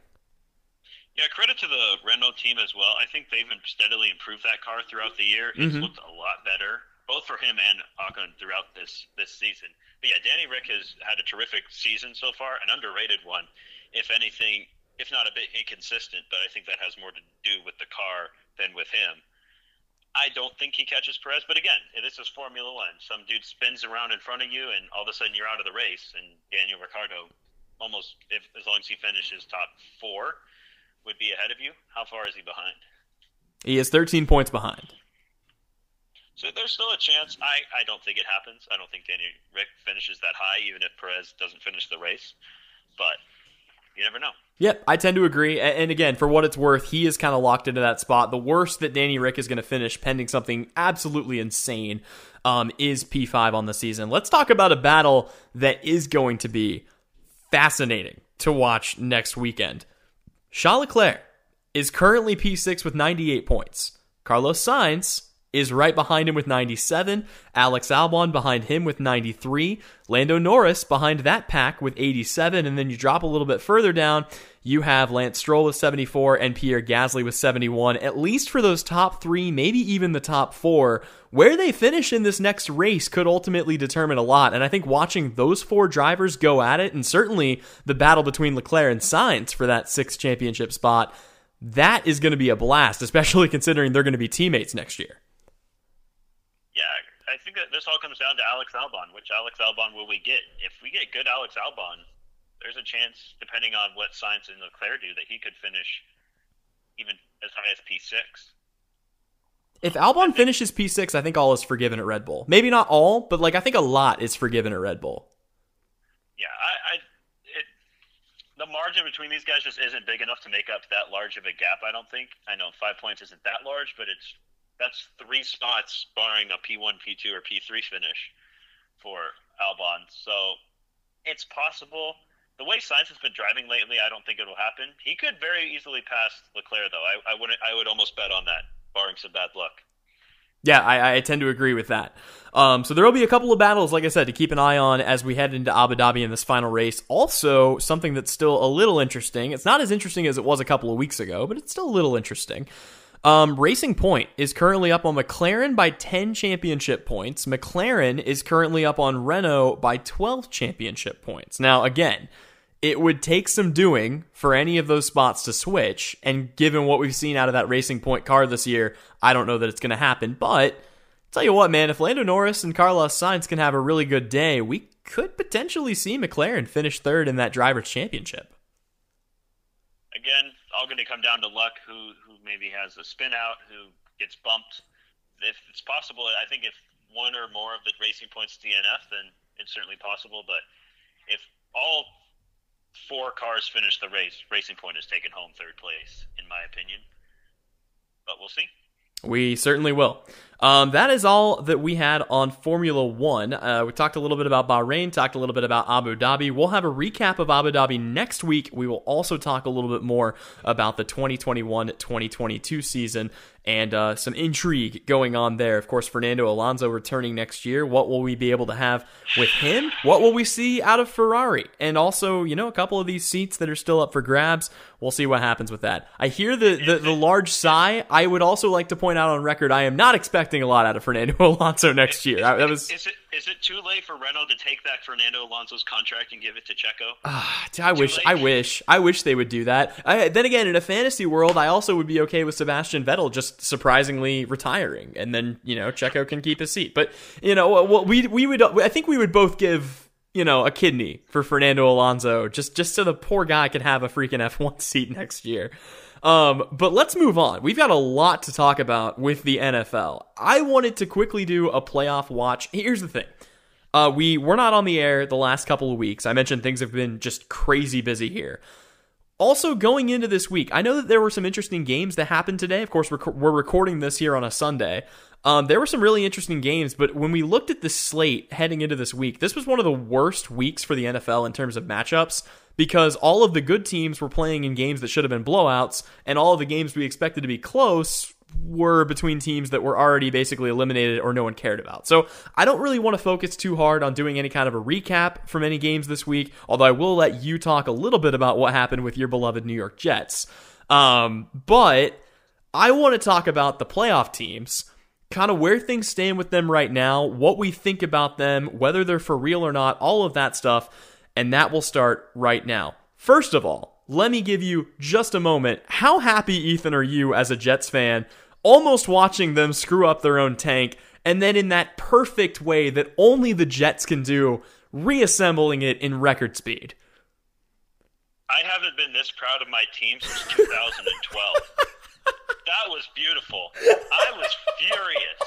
B: Yeah, credit to the Renault team as well. I think they've steadily improved that car throughout the year. It's mm-hmm. looked a lot better, both for him and Ocon throughout this this season. But yeah, Danny Rick has had a terrific season so far, an underrated one. If anything, if not a bit inconsistent, but I think that has more to do with the car than with him. I don't think he catches Perez, but again, this is Formula One. Some dude spins around in front of you, and all of a sudden you're out of the race. And Daniel Ricciardo, almost if as long as he finishes top four, would be ahead of you. How far is he behind?
A: He is 13 points behind.
B: So there's still a chance. I, I don't think it happens. I don't think Daniel Rick finishes that high, even if Perez doesn't finish the race. But you never know.
A: Yep, I tend to agree. And again, for what it's worth, he is kind of locked into that spot. The worst that Danny Rick is going to finish, pending something absolutely insane, um, is P5 on the season. Let's talk about a battle that is going to be fascinating to watch next weekend. Charles Leclerc is currently P6 with 98 points. Carlos Sainz is right behind him with 97. Alex Albon behind him with 93. Lando Norris behind that pack with 87. And then you drop a little bit further down, you have Lance Stroll with 74 and Pierre Gasly with 71. At least for those top three, maybe even the top four, where they finish in this next race could ultimately determine a lot. And I think watching those four drivers go at it, and certainly the battle between Leclerc and Sainz for that sixth championship spot, that is going to be a blast, especially considering they're going to be teammates next year.
B: Yeah, I think that this all comes down to Alex Albon. Which Alex Albon will we get? If we get good Alex Albon, there's a chance, depending on what Sainz and Leclerc do, that he could finish even as high as P6.
A: If Albon finishes P6, I think all is forgiven at Red Bull. Maybe not all, but like I think a lot is forgiven at Red Bull.
B: Yeah, I, I it, the margin between these guys just isn't big enough to make up that large of a gap. I don't think. I know five points isn't that large, but it's that's three spots barring a P1, P2, or P3 finish for Albon. So it's possible. The way Sainz has been driving lately, I don't think it'll happen. He could very easily pass Leclerc, though. I, I wouldn't. I would almost bet on that, barring some bad luck.
A: Yeah, I, I, tend to agree with that. Um, so there will be a couple of battles, like I said, to keep an eye on as we head into Abu Dhabi in this final race. Also, something that's still a little interesting. It's not as interesting as it was a couple of weeks ago, but it's still a little interesting. Um, Racing Point is currently up on McLaren by 10 championship points. McLaren is currently up on Renault by 12 championship points. Now, again, it would take some doing for any of those spots to switch. And given what we've seen out of that Racing Point car this year, I don't know that it's going to happen. But tell you what, man, if Lando Norris and Carlos Sainz can have a really good day, we could potentially see McLaren finish third in that driver's championship.
B: Again, all going to come down to luck. Who who maybe has a spin out, who gets bumped. If it's possible, I think if one or more of the racing points DNF, then it's certainly possible. But if all four cars finish the race, Racing Point has taken home third place, in my opinion. But we'll see.
A: We certainly will. Um, that is all that we had on Formula One. Uh, we talked a little bit about Bahrain, talked a little bit about Abu Dhabi. We'll have a recap of Abu Dhabi next week. We will also talk a little bit more about the 2021 2022 season and uh, some intrigue going on there. Of course, Fernando Alonso returning next year. What will we be able to have with him? What will we see out of Ferrari? And also, you know, a couple of these seats that are still up for grabs. We'll see what happens with that. I hear the, the, the large sigh. I would also like to point out on record, I am not expecting a lot out of Fernando Alonso next year. that was.
B: Is it is it too late for Renault to take back Fernando Alonso's contract and give it to Checo?
A: Uh, I wish, late? I wish, I wish they would do that. I, then again, in a fantasy world, I also would be okay with Sebastian Vettel just surprisingly retiring, and then you know Checo can keep his seat. But you know, well, we we would, I think we would both give you know a kidney for Fernando Alonso just just so the poor guy could have a freaking F1 seat next year. Um, but let's move on. We've got a lot to talk about with the NFL. I wanted to quickly do a playoff watch. Here's the thing. Uh, we were not on the air the last couple of weeks. I mentioned things have been just crazy busy here. Also, going into this week, I know that there were some interesting games that happened today. Of course, we're, we're recording this here on a Sunday. Um, there were some really interesting games, but when we looked at the slate heading into this week, this was one of the worst weeks for the NFL in terms of matchups because all of the good teams were playing in games that should have been blowouts, and all of the games we expected to be close were between teams that were already basically eliminated or no one cared about. So I don't really want to focus too hard on doing any kind of a recap from any games this week, although I will let you talk a little bit about what happened with your beloved New York Jets. Um, but I want to talk about the playoff teams kind of where things stand with them right now, what we think about them, whether they're for real or not, all of that stuff and that will start right now. First of all, let me give you just a moment. How happy, Ethan, are you as a Jets fan, almost watching them screw up their own tank, and then in that perfect way that only the Jets can do, reassembling it in record speed?
B: I haven't been this proud of my team since 2012. that was beautiful. I was furious.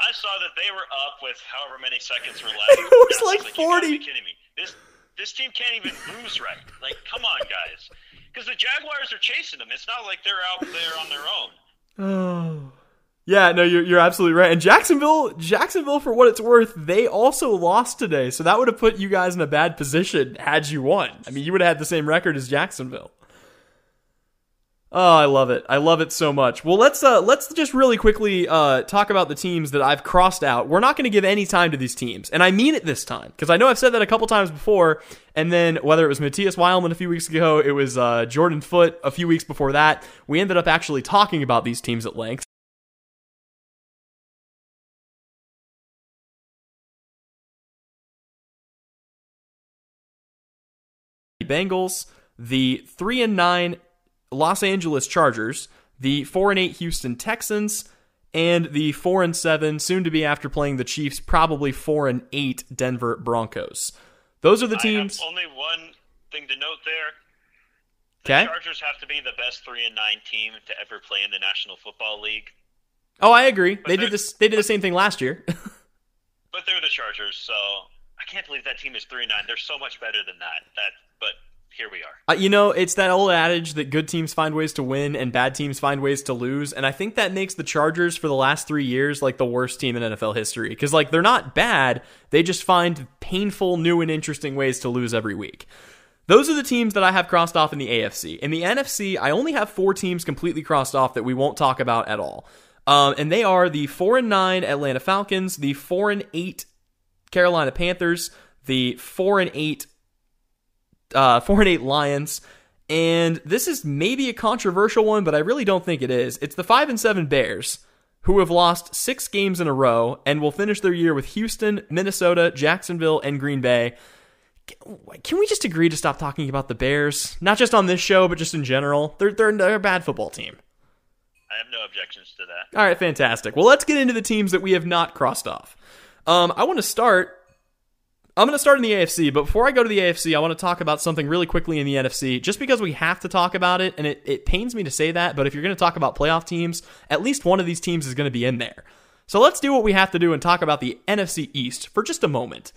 B: I saw that they were up with however many seconds were left.
A: It was like, like 40.
B: You kidding me. This this team can't even lose right. Like, come on, guys. Because the Jaguars are chasing them. It's not like they're out there on their own.
A: Oh. Yeah, no, you're you're absolutely right. And Jacksonville, Jacksonville, for what it's worth, they also lost today, so that would have put you guys in a bad position had you won. I mean, you would have had the same record as Jacksonville. Oh, I love it. I love it so much. Well, let's uh let's just really quickly uh talk about the teams that I've crossed out. We're not going to give any time to these teams, and I mean it this time because I know I've said that a couple times before. And then whether it was Matthias Weilman a few weeks ago, it was uh, Jordan Foot a few weeks before that, we ended up actually talking about these teams at length. The Bengals, the 3 and 9 Los Angeles Chargers, the 4 and 8 Houston Texans, and the 4 and 7 soon to be after playing the Chiefs probably 4 and 8 Denver Broncos. Those are the teams.
B: only one thing to note there. The
A: okay.
B: Chargers have to be the best 3 and 9 team to ever play in the National Football League.
A: Oh, I agree. But they did this they did the same thing last year.
B: but they're the Chargers, so I can't believe that team is 3 and 9. They're so much better than that. That but here we are.
A: Uh, you know, it's that old adage that good teams find ways to win and bad teams find ways to lose, and I think that makes the Chargers for the last three years like the worst team in NFL history because like they're not bad, they just find painful, new, and interesting ways to lose every week. Those are the teams that I have crossed off in the AFC. In the NFC, I only have four teams completely crossed off that we won't talk about at all, um, and they are the four and nine Atlanta Falcons, the four and eight Carolina Panthers, the four and eight uh, four and eight Lions. And this is maybe a controversial one, but I really don't think it is. It's the five and seven Bears, who have lost six games in a row and will finish their year with Houston, Minnesota, Jacksonville, and Green Bay. Can we just agree to stop talking about the Bears? Not just on this show, but just in general. They're they're, they're a bad football team.
B: I have no objections to that.
A: All right, fantastic. Well, let's get into the teams that we have not crossed off. Um, I want to start I'm going to start in the AFC, but before I go to the AFC, I want to talk about something really quickly in the NFC, just because we have to talk about it, and it, it pains me to say that, but if you're going to talk about playoff teams, at least one of these teams is going to be in there. So let's do what we have to do and talk about the NFC East for just a moment.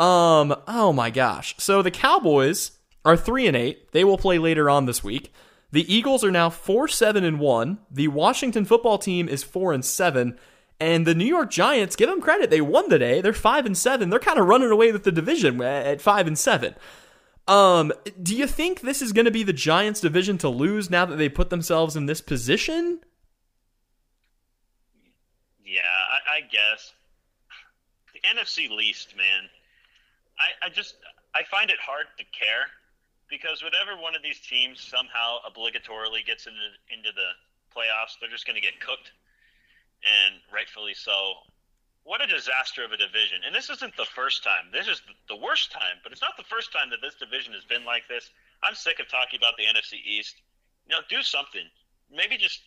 A: Um, oh my gosh. So the Cowboys are 3 and 8. They will play later on this week. The Eagles are now 4 7 and 1. The Washington football team is 4 and 7. And the New York Giants, give them credit, they won today. They're five and seven. They're kind of running away with the division at five and seven. Um, do you think this is going to be the Giants' division to lose now that they put themselves in this position?
B: Yeah, I, I guess the NFC least, man. I, I just I find it hard to care because whatever one of these teams somehow obligatorily gets into into the playoffs, they're just going to get cooked and rightfully so. What a disaster of a division. And this isn't the first time. This is the worst time, but it's not the first time that this division has been like this. I'm sick of talking about the NFC East. You know, do something. Maybe just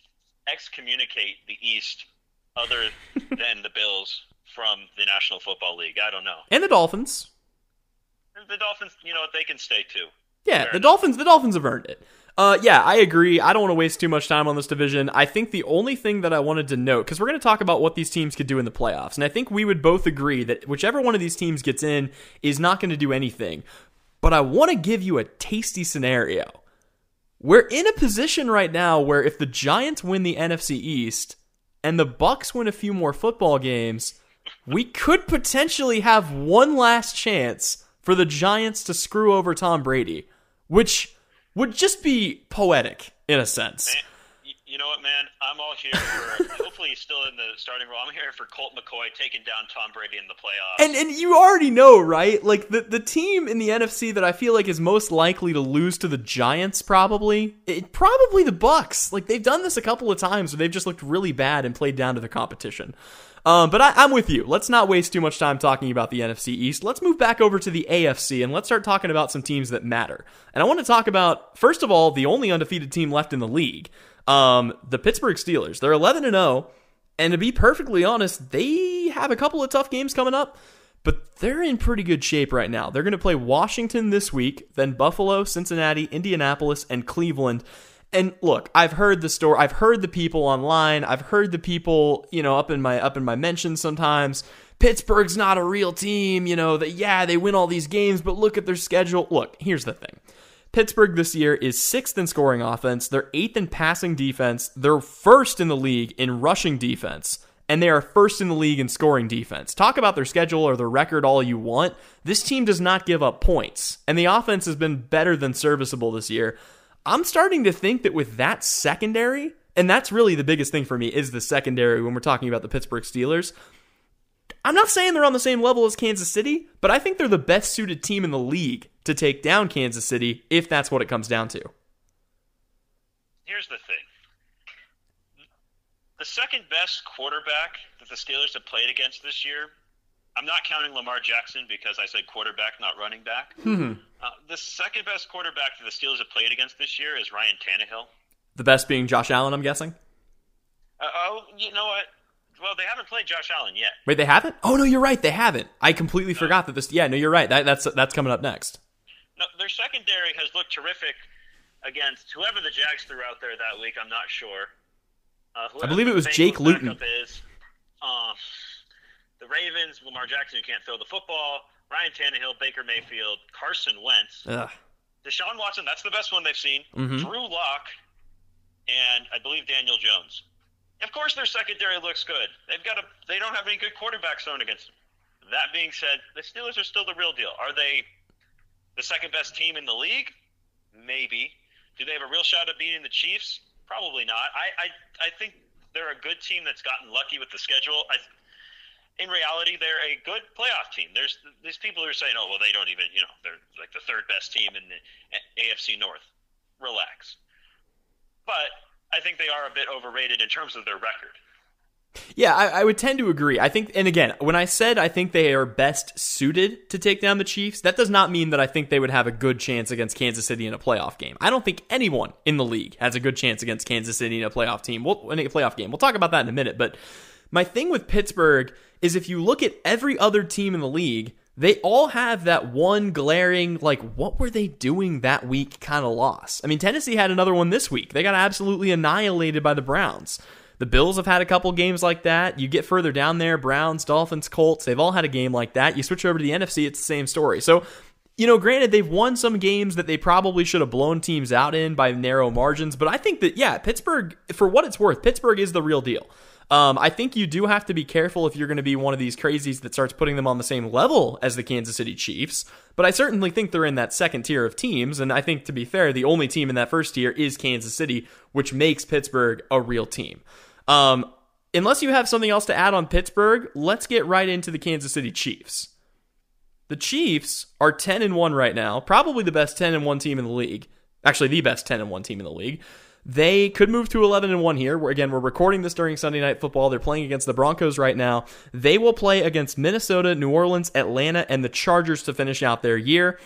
B: excommunicate the East other than the Bills from the National Football League. I don't know.
A: And the Dolphins.
B: The Dolphins, you know what, they can stay too.
A: Yeah, Fair the enough. Dolphins the Dolphins have earned it. Uh, yeah, I agree. I don't want to waste too much time on this division. I think the only thing that I wanted to note, because we're going to talk about what these teams could do in the playoffs, and I think we would both agree that whichever one of these teams gets in is not going to do anything. But I want to give you a tasty scenario. We're in a position right now where if the Giants win the NFC East and the Bucs win a few more football games, we could potentially have one last chance for the Giants to screw over Tom Brady, which would just be poetic in a sense.
B: Man, you know what, man? I'm all here for. hopefully, he's still in the starting role. I'm here for Colt McCoy taking down Tom Brady in the playoffs.
A: And and you already know, right? Like the the team in the NFC that I feel like is most likely to lose to the Giants, probably, it, probably the Bucs. Like they've done this a couple of times where they've just looked really bad and played down to the competition. Um, but I, am with you. Let's not waste too much time talking about the NFC East. Let's move back over to the AFC and let's start talking about some teams that matter. And I want to talk about, first of all, the only undefeated team left in the league, um, the Pittsburgh Steelers. They're 11 and 0, and to be perfectly honest, they have a couple of tough games coming up. But they're in pretty good shape right now. They're going to play Washington this week, then Buffalo, Cincinnati, Indianapolis, and Cleveland. And look, I've heard the story. I've heard the people online. I've heard the people, you know, up in my up in my mentions sometimes. Pittsburgh's not a real team, you know, that yeah, they win all these games, but look at their schedule. Look, here's the thing. Pittsburgh this year is sixth in scoring offense. They're eighth in passing defense. They're first in the league in rushing defense. And they are first in the league in scoring defense. Talk about their schedule or their record all you want. This team does not give up points. And the offense has been better than serviceable this year. I'm starting to think that with that secondary, and that's really the biggest thing for me is the secondary when we're talking about the Pittsburgh Steelers. I'm not saying they're on the same level as Kansas City, but I think they're the best suited team in the league to take down Kansas City if that's what it comes down to.
B: Here's the thing the second best quarterback that the Steelers have played against this year, I'm not counting Lamar Jackson because I said quarterback, not running back.
A: Mm-hmm.
B: Uh, the second best quarterback that the Steelers have played against this year is Ryan Tannehill.
A: The best being Josh Allen, I'm guessing.
B: Uh, oh, you know what? Well, they haven't played Josh Allen yet.
A: Wait, they haven't? Oh no, you're right. They haven't. I completely no. forgot that this. Yeah, no, you're right. That, that's that's coming up next.
B: No, their secondary has looked terrific against whoever the Jags threw out there that week. I'm not sure.
A: Uh, I believe it was Jake Luton.
B: Is, uh, the Ravens, Lamar Jackson, who can't throw the football, Ryan Tannehill, Baker Mayfield, Carson Wentz,
A: Ugh.
B: Deshaun Watson. That's the best one they've seen.
A: Mm-hmm.
B: Drew Lock, and I believe Daniel Jones. Of course, their secondary looks good. They've got a. They don't have any good quarterbacks thrown against them. That being said, the Steelers are still the real deal. Are they the second best team in the league? Maybe. Do they have a real shot at beating the Chiefs? Probably not. I, I, I think they're a good team that's gotten lucky with the schedule. I, in reality, they're a good playoff team. There's these people who are saying, "Oh, well, they don't even," you know, they're like the third best team in the AFC North. Relax. But I think they are a bit overrated in terms of their record.
A: Yeah, I, I, would tend to agree. I think, and again, when I said I think they are best suited to take down the Chiefs, that does not mean that I think they would have a good chance against Kansas City in a playoff game. I don't think anyone in the league has a good chance against Kansas City in a playoff team. We'll, in a playoff game. We'll talk about that in a minute. But my thing with Pittsburgh is if you look at every other team in the league, they all have that one glaring, like, what were they doing that week kind of loss. I mean, Tennessee had another one this week. They got absolutely annihilated by the Browns. The Bills have had a couple games like that. You get further down there, Browns, Dolphins, Colts, they've all had a game like that. You switch over to the NFC, it's the same story. So, you know, granted, they've won some games that they probably should have blown teams out in by narrow margins, but I think that, yeah, Pittsburgh, for what it's worth, Pittsburgh is the real deal. Um, I think you do have to be careful if you're going to be one of these crazies that starts putting them on the same level as the Kansas City Chiefs. But I certainly think they're in that second tier of teams. And I think, to be fair, the only team in that first tier is Kansas City, which makes Pittsburgh a real team. Um, unless you have something else to add on Pittsburgh, let's get right into the Kansas City Chiefs. The Chiefs are 10 and 1 right now, probably the best 10 and 1 team in the league. Actually, the best 10 and 1 team in the league. They could move to 11 and 1 here. again, we're recording this during Sunday Night Football. They're playing against the Broncos right now. They will play against Minnesota, New Orleans, Atlanta, and the Chargers to finish out their year.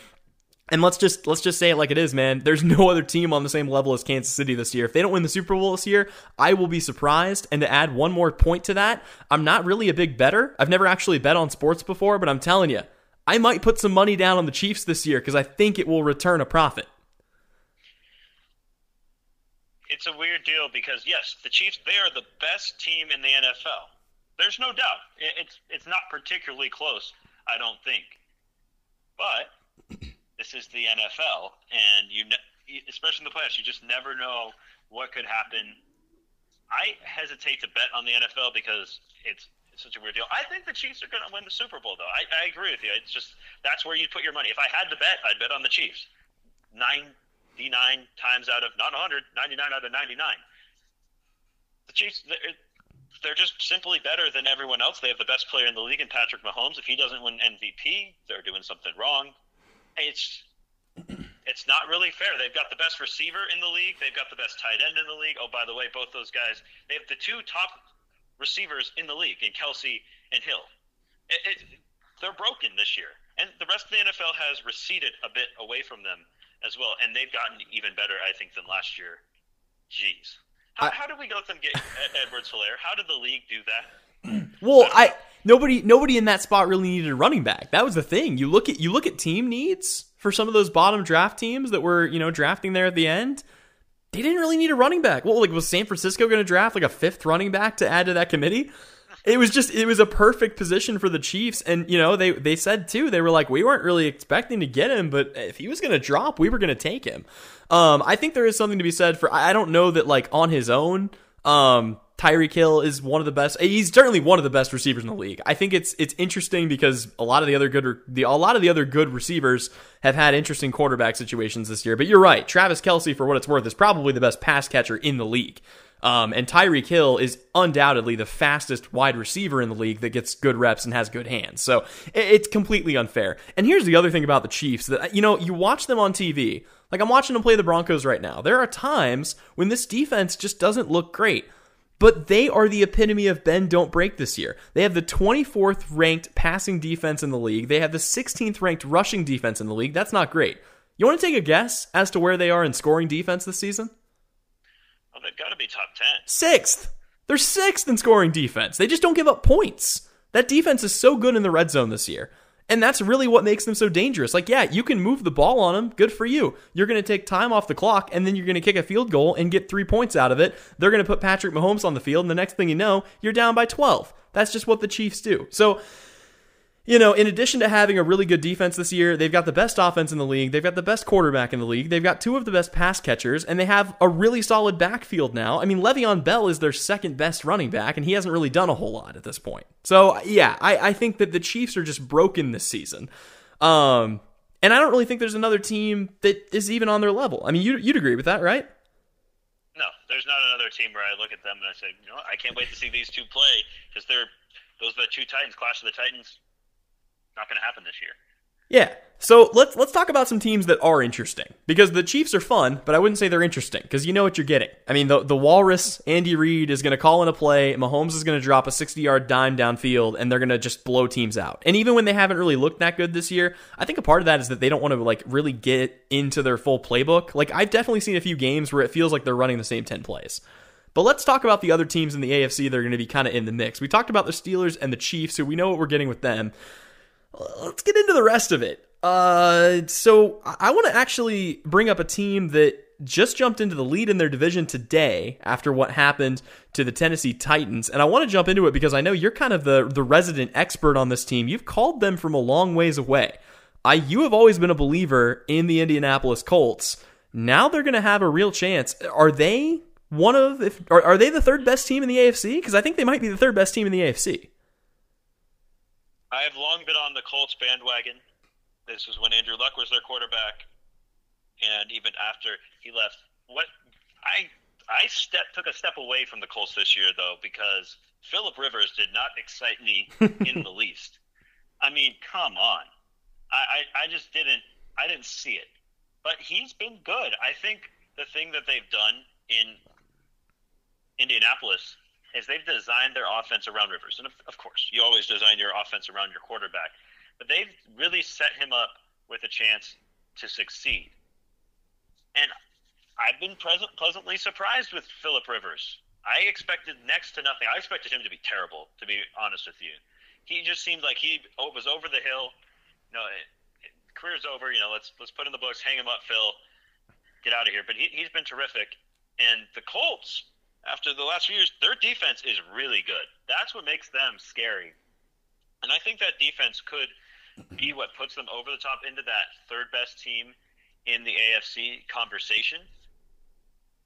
A: And let's just let's just say it like it is, man. There's no other team on the same level as Kansas City this year. If they don't win the Super Bowl this year, I will be surprised. And to add one more point to that, I'm not really a big better. I've never actually bet on sports before, but I'm telling you, I might put some money down on the Chiefs this year because I think it will return a profit.
B: It's a weird deal because yes, the Chiefs they are the best team in the NFL. There's no doubt. It's it's not particularly close, I don't think. But this is the NFL, and you, especially in the playoffs, you just never know what could happen. I hesitate to bet on the NFL because it's, it's such a weird deal. I think the Chiefs are going to win the Super Bowl, though. I, I agree with you. It's just that's where you put your money. If I had to bet, I'd bet on the Chiefs. 99 times out of not 100, 99 out of 99. The Chiefs, they're, they're just simply better than everyone else. They have the best player in the league in Patrick Mahomes. If he doesn't win MVP, they're doing something wrong it's it's not really fair. They've got the best receiver in the league. They've got the best tight end in the league. Oh, by the way, both those guys, they have the two top receivers in the league in Kelce and Hill. It, it, they're broken this year, and the rest of the NFL has receded a bit away from them as well, and they've gotten even better, I think, than last year. Jeez, how, I, how did we go from get Edwards-Helaire? How did the league do that?
A: Well, I nobody nobody in that spot really needed a running back. That was the thing. You look at you look at team needs for some of those bottom draft teams that were you know drafting there at the end. They didn't really need a running back. Well, like was San Francisco going to draft like a fifth running back to add to that committee? It was just it was a perfect position for the Chiefs, and you know they they said too they were like we weren't really expecting to get him, but if he was going to drop, we were going to take him. Um, I think there is something to be said for I don't know that like on his own. Um, Tyreek Hill is one of the best. He's certainly one of the best receivers in the league. I think it's it's interesting because a lot of the other good the a lot of the other good receivers have had interesting quarterback situations this year. But you're right, Travis Kelce, for what it's worth, is probably the best pass catcher in the league. Um, and Tyreek Hill is undoubtedly the fastest wide receiver in the league that gets good reps and has good hands. So it's completely unfair. And here's the other thing about the Chiefs that, you know, you watch them on TV. Like I'm watching them play the Broncos right now. There are times when this defense just doesn't look great. But they are the epitome of bend don't break this year. They have the 24th ranked passing defense in the league. They have the 16th ranked rushing defense in the league. That's not great. You want to take a guess as to where they are in scoring defense this season?
B: Well, they've got to be top 10.
A: Sixth. They're sixth in scoring defense. They just don't give up points. That defense is so good in the red zone this year. And that's really what makes them so dangerous. Like, yeah, you can move the ball on them. Good for you. You're going to take time off the clock, and then you're going to kick a field goal and get three points out of it. They're going to put Patrick Mahomes on the field, and the next thing you know, you're down by 12. That's just what the Chiefs do. So, you know, in addition to having a really good defense this year, they've got the best offense in the league. They've got the best quarterback in the league. They've got two of the best pass catchers, and they have a really solid backfield now. I mean, Le'Veon Bell is their second best running back, and he hasn't really done a whole lot at this point. So, yeah, I, I think that the Chiefs are just broken this season. Um, and I don't really think there's another team that is even on their level. I mean, you, you'd agree with that, right?
B: No, there's not another team where I look at them and I say, you know, I can't wait to see these two play because they're those are the two Titans, Clash of the Titans not going to happen this year.
A: Yeah. So let's let's talk about some teams that are interesting because the Chiefs are fun, but I wouldn't say they're interesting because you know what you're getting. I mean, the the Walrus Andy Reid is going to call in a play, Mahomes is going to drop a 60 yard dime downfield, and they're going to just blow teams out. And even when they haven't really looked that good this year, I think a part of that is that they don't want to like really get into their full playbook. Like I've definitely seen a few games where it feels like they're running the same 10 plays. But let's talk about the other teams in the AFC that are going to be kind of in the mix. We talked about the Steelers and the Chiefs, so we know what we're getting with them let's get into the rest of it. Uh, so I want to actually bring up a team that just jumped into the lead in their division today after what happened to the Tennessee Titans. And I want to jump into it because I know you're kind of the, the resident expert on this team. You've called them from a long ways away. I you have always been a believer in the Indianapolis Colts. Now they're going to have a real chance. Are they one of if are, are they the third best team in the AFC? Because I think they might be the third best team in the AFC.
B: I have long been on the Colts bandwagon. This was when Andrew Luck was their quarterback, and even after he left. What I I step took a step away from the Colts this year though because Philip Rivers did not excite me in the least. I mean, come on. I, I, I just didn't I didn't see it. But he's been good. I think the thing that they've done in Indianapolis is they've designed their offense around Rivers. And of, of course, you always design your offense around your quarterback. But they've really set him up with a chance to succeed. And I've been present, pleasantly surprised with Philip Rivers. I expected next to nothing. I expected him to be terrible, to be honest with you. He just seemed like he was over the hill. You know, it, it, career's over. You know, let's let's put in the books, hang him up, Phil, get out of here. But he, he's been terrific. And the Colts, after the last few years, their defense is really good. That's what makes them scary. And I think that defense could be what puts them over the top into that third best team in the AFC conversation.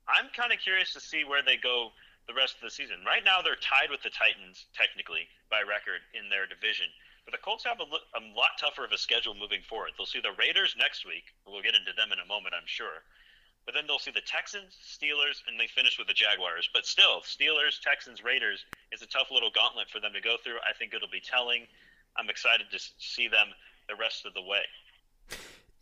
B: I'm kind of curious to see where they go the rest of the season. Right now, they're tied with the Titans, technically, by record in their division. But the Colts have a, a lot tougher of a schedule moving forward. They'll see the Raiders next week. We'll get into them in a moment, I'm sure. But then they'll see the Texans, Steelers, and they finish with the Jaguars. But still, Steelers, Texans, Raiders is a tough little gauntlet for them to go through. I think it'll be telling. I'm excited to see them the rest of the way.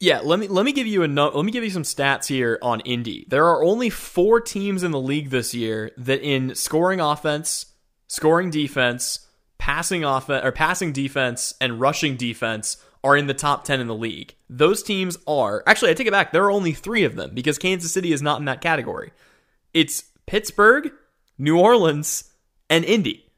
A: Yeah, let me let me give you a no, let me give you some stats here on Indy. There are only four teams in the league this year that in scoring offense, scoring defense, passing offense or passing defense, and rushing defense are in the top 10 in the league. Those teams are, actually, I take it back. There are only three of them because Kansas City is not in that category. It's Pittsburgh, New Orleans, and Indy.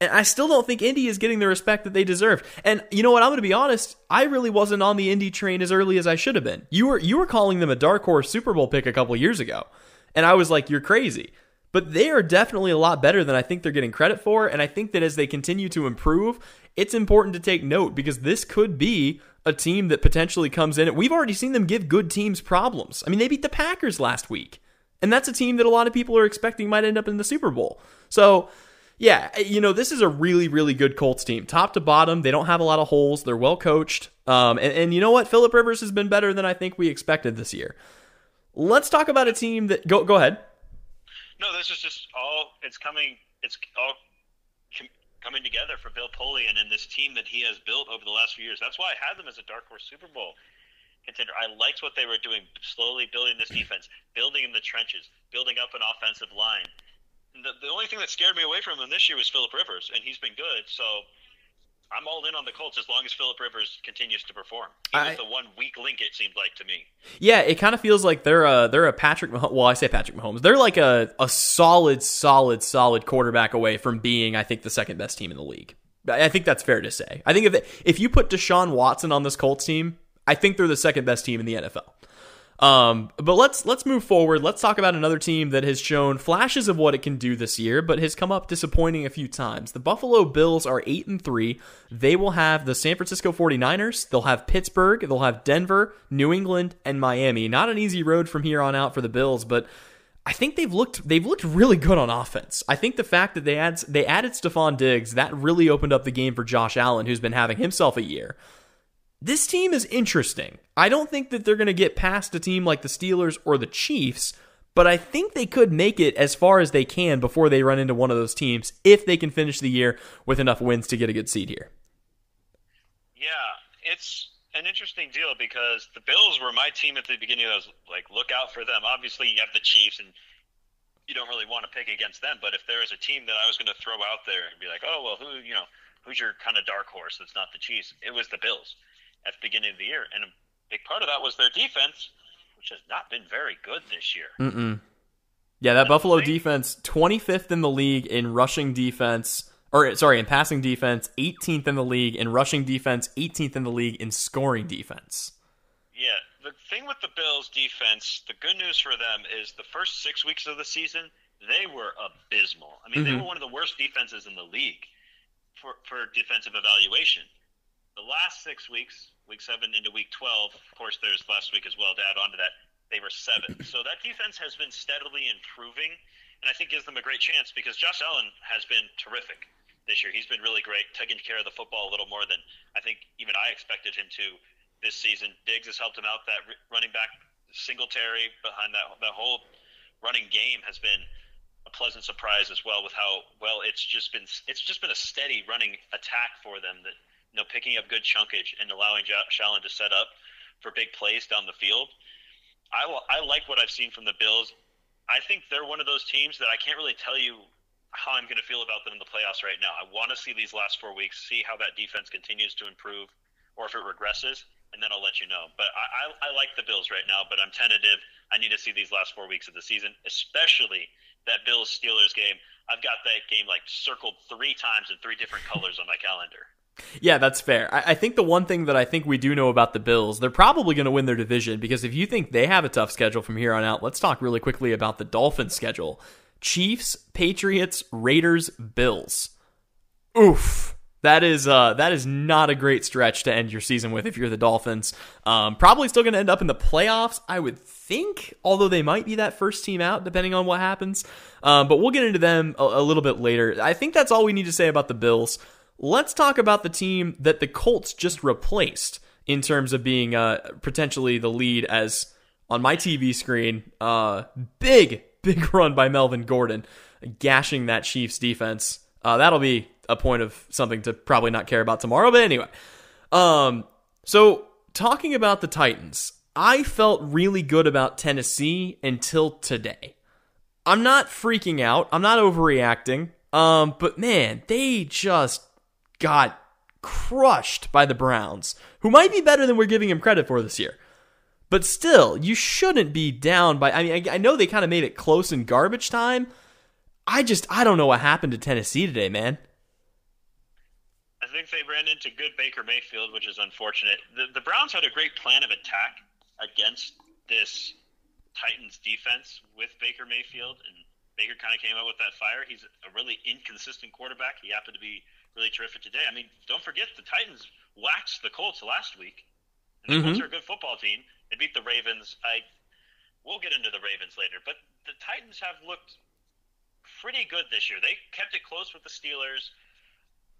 A: And I still don't think Indy is getting the respect that they deserve. And you know what? I'm going to be honest. I really wasn't on the Indy train as early as I should have been. You were you were calling them a dark horse Super Bowl pick a couple years ago, and I was like, "You're crazy." But they are definitely a lot better than I think they're getting credit for. And I think that as they continue to improve, it's important to take note because this could be a team that potentially comes in. We've already seen them give good teams problems. I mean, they beat the Packers last week. And that's a team that a lot of people are expecting might end up in the Super Bowl. So, yeah, you know, this is a really, really good Colts team. Top to bottom, they don't have a lot of holes. They're well coached. Um, and, and you know what? Philip Rivers has been better than I think we expected this year. Let's talk about a team that go go ahead.
B: No, this is just all it's coming. It's all coming together for Bill Polian and this team that he has built over the last few years. That's why I had them as a dark horse Super Bowl contender. I liked what they were doing, slowly building this defense, building in the trenches, building up an offensive line. The, the only thing that scared me away from them this year was Philip Rivers, and he's been good. So I'm all in on the Colts as long as Philip Rivers continues to perform. He I, was the one weak link it seemed like to me.
A: Yeah, it kind of feels like they're a they're a Patrick. Well, I say Patrick Mahomes. They're like a a solid, solid, solid quarterback away from being, I think, the second best team in the league. I think that's fair to say. I think if if you put Deshaun Watson on this Colts team, I think they're the second best team in the NFL. Um, but let's let's move forward. Let's talk about another team that has shown flashes of what it can do this year, but has come up disappointing a few times. The Buffalo Bills are 8 and 3. They will have the San Francisco 49ers, they'll have Pittsburgh, they'll have Denver, New England, and Miami. Not an easy road from here on out for the Bills, but I think they've looked they've looked really good on offense. I think the fact that they add they added Stefon Diggs, that really opened up the game for Josh Allen, who's been having himself a year this team is interesting. I don't think that they're going to get past a team like the Steelers or the Chiefs, but I think they could make it as far as they can before they run into one of those teams if they can finish the year with enough wins to get a good seed here.
B: Yeah, it's an interesting deal because the Bills were my team at the beginning. I was like, look out for them. Obviously, you have the Chiefs, and you don't really want to pick against them. But if there is a team that I was going to throw out there and be like, oh well, who you know, who's your kind of dark horse that's not the Chiefs? It was the Bills at the beginning of the year, and a big part of that was their defense, which has not been very good this year.
A: Mm-mm. Yeah, that Buffalo defense, 25th in the league in rushing defense, or sorry, in passing defense, 18th in the league in rushing defense, 18th in the league in scoring defense.
B: Yeah, the thing with the Bills defense, the good news for them is the first six weeks of the season, they were abysmal. I mean, mm-hmm. they were one of the worst defenses in the league for, for defensive evaluation. The last six weeks, week seven into week 12, of course, there's last week as well to add on to that, they were seven. So that defense has been steadily improving, and I think gives them a great chance because Josh Allen has been terrific this year. He's been really great, taking care of the football a little more than I think even I expected him to this season. Diggs has helped him out. That running back Singletary behind that that whole running game has been a pleasant surprise as well with how well it's just been it's just been a steady running attack for them that you know, picking up good chunkage and allowing Josh Allen to set up for big plays down the field. I, I like what I've seen from the Bills. I think they're one of those teams that I can't really tell you how I'm going to feel about them in the playoffs right now. I want to see these last four weeks, see how that defense continues to improve, or if it regresses, and then I'll let you know. But I, I, I like the Bills right now, but I'm tentative. I need to see these last four weeks of the season, especially that Bills Steelers game. I've got that game like circled three times in three different colors on my calendar.
A: Yeah, that's fair. I, I, think the one thing that I think we do know about the Bills, they're probably going to win their division because if you think they have a tough schedule from here on out, let's talk really quickly about the Dolphins' schedule Chiefs, Patriots, Raiders, Bills. Oof. That is uh, that is not a great stretch to end your season with if you're the Dolphins. Um, probably still going to end up in the playoffs, I would think. Although they might be that first team out, depending on what happens. Um, but we'll get into them a, a little bit later. I think that's all we need to say about the Bills. Let's talk about the team that the Colts just replaced in terms of being uh, potentially the lead as on my TV screen. Uh, big, big run by Melvin Gordon, gashing that Chiefs defense. Uh, that'll be a point of something to probably not care about tomorrow. But anyway, um, so talking about the Titans, I felt really good about Tennessee until today. I'm not freaking out. I'm not overreacting. Um, but man, they just got crushed by the Browns, who might be better than we're giving him credit for this year. But still, you shouldn't be down by. I mean, I, I know they kind of made it close in garbage time. I just, I don't know what happened to Tennessee today, man.
B: I think they ran into good Baker Mayfield, which is unfortunate. The, the Browns had a great plan of attack against this Titans defense with Baker Mayfield, and Baker kind of came out with that fire. He's a really inconsistent quarterback. He happened to be really terrific today. I mean, don't forget the Titans waxed the Colts last week. And the mm-hmm. Colts are a good football team. They beat the Ravens. I we'll get into the Ravens later, but the Titans have looked pretty good this year. They kept it close with the Steelers.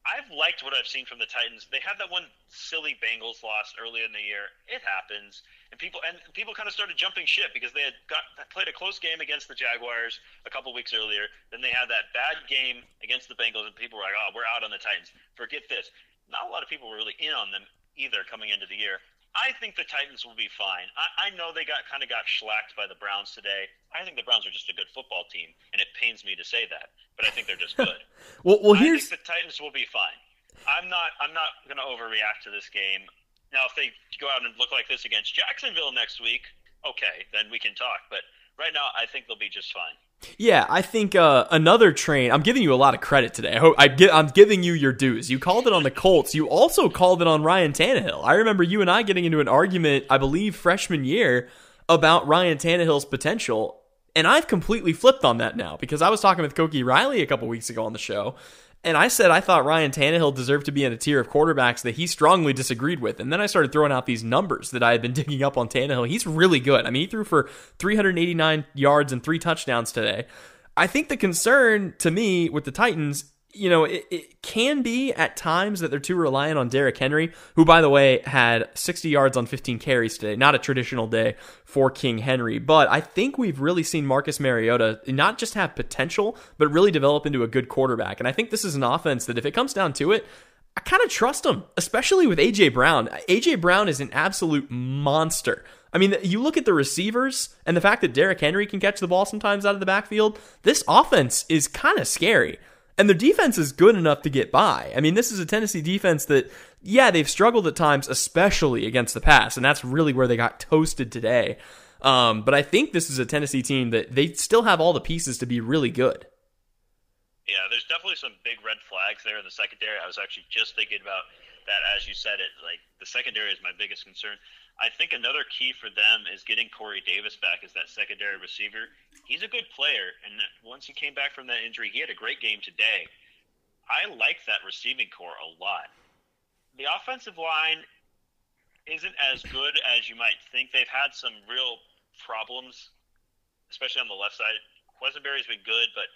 B: I've liked what I've seen from the Titans. They had that one silly Bengals loss early in the year. It happens, and people and people kind of started jumping ship because they had got played a close game against the Jaguars a couple weeks earlier. Then they had that bad game against the Bengals, and people were like, "Oh, we're out on the Titans." Forget this. Not a lot of people were really in on them either coming into the year. I think the Titans will be fine. I, I know they got kind of got shellacked by the Browns today. I think the Browns are just a good football team, and it pains me to say that, but I think they're just good.
A: well, well, here's
B: I think the Titans will be fine. I'm not. I'm not going to overreact to this game. Now, if they go out and look like this against Jacksonville next week, okay, then we can talk. But right now, I think they'll be just fine.
A: Yeah, I think uh, another train. I'm giving you a lot of credit today. I hope I get, I'm giving you your dues. You called it on the Colts. You also called it on Ryan Tannehill. I remember you and I getting into an argument, I believe, freshman year about Ryan Tannehill's potential, and I've completely flipped on that now because I was talking with Koki Riley a couple weeks ago on the show, and I said I thought Ryan Tannehill deserved to be in a tier of quarterbacks that he strongly disagreed with. And then I started throwing out these numbers that I had been digging up on Tannehill. He's really good. I mean, he threw for 389 yards and three touchdowns today. I think the concern to me with the Titans you know, it, it, can be at times that they're too reliant on Derrick Henry, who, by the way, had 60 yards on 15 carries today. Not a traditional day for King Henry, but I think we've really seen Marcus Mariota not just have potential, but really develop into a good quarterback. And I think this is an offense that, if it comes down to it, I kind of trust him, especially with A.J. Brown. A.J. Brown is an absolute monster. I mean, you look at the receivers and the fact that Derrick Henry can catch the ball sometimes out of the backfield, this offense is kind of scary. And their defense is good enough to get by. I mean, this is a Tennessee defense that, yeah, they've struggled at times, especially against the pass, and that's really where they got toasted today. Um, but I think this is a Tennessee team that they still have all the pieces to be really good.
B: Yeah, there's definitely some big red flags there in the secondary. I was actually just thinking about that as you said it. Like the secondary is my biggest concern. I think another key for them is getting Corey Davis back as that secondary receiver. He's a good player, and once he came back from that injury, he had a great game today. I like that receiving core a lot. The offensive line isn't as good as you might think. They've had some real problems, especially on the left side. Quessenberry's been good, but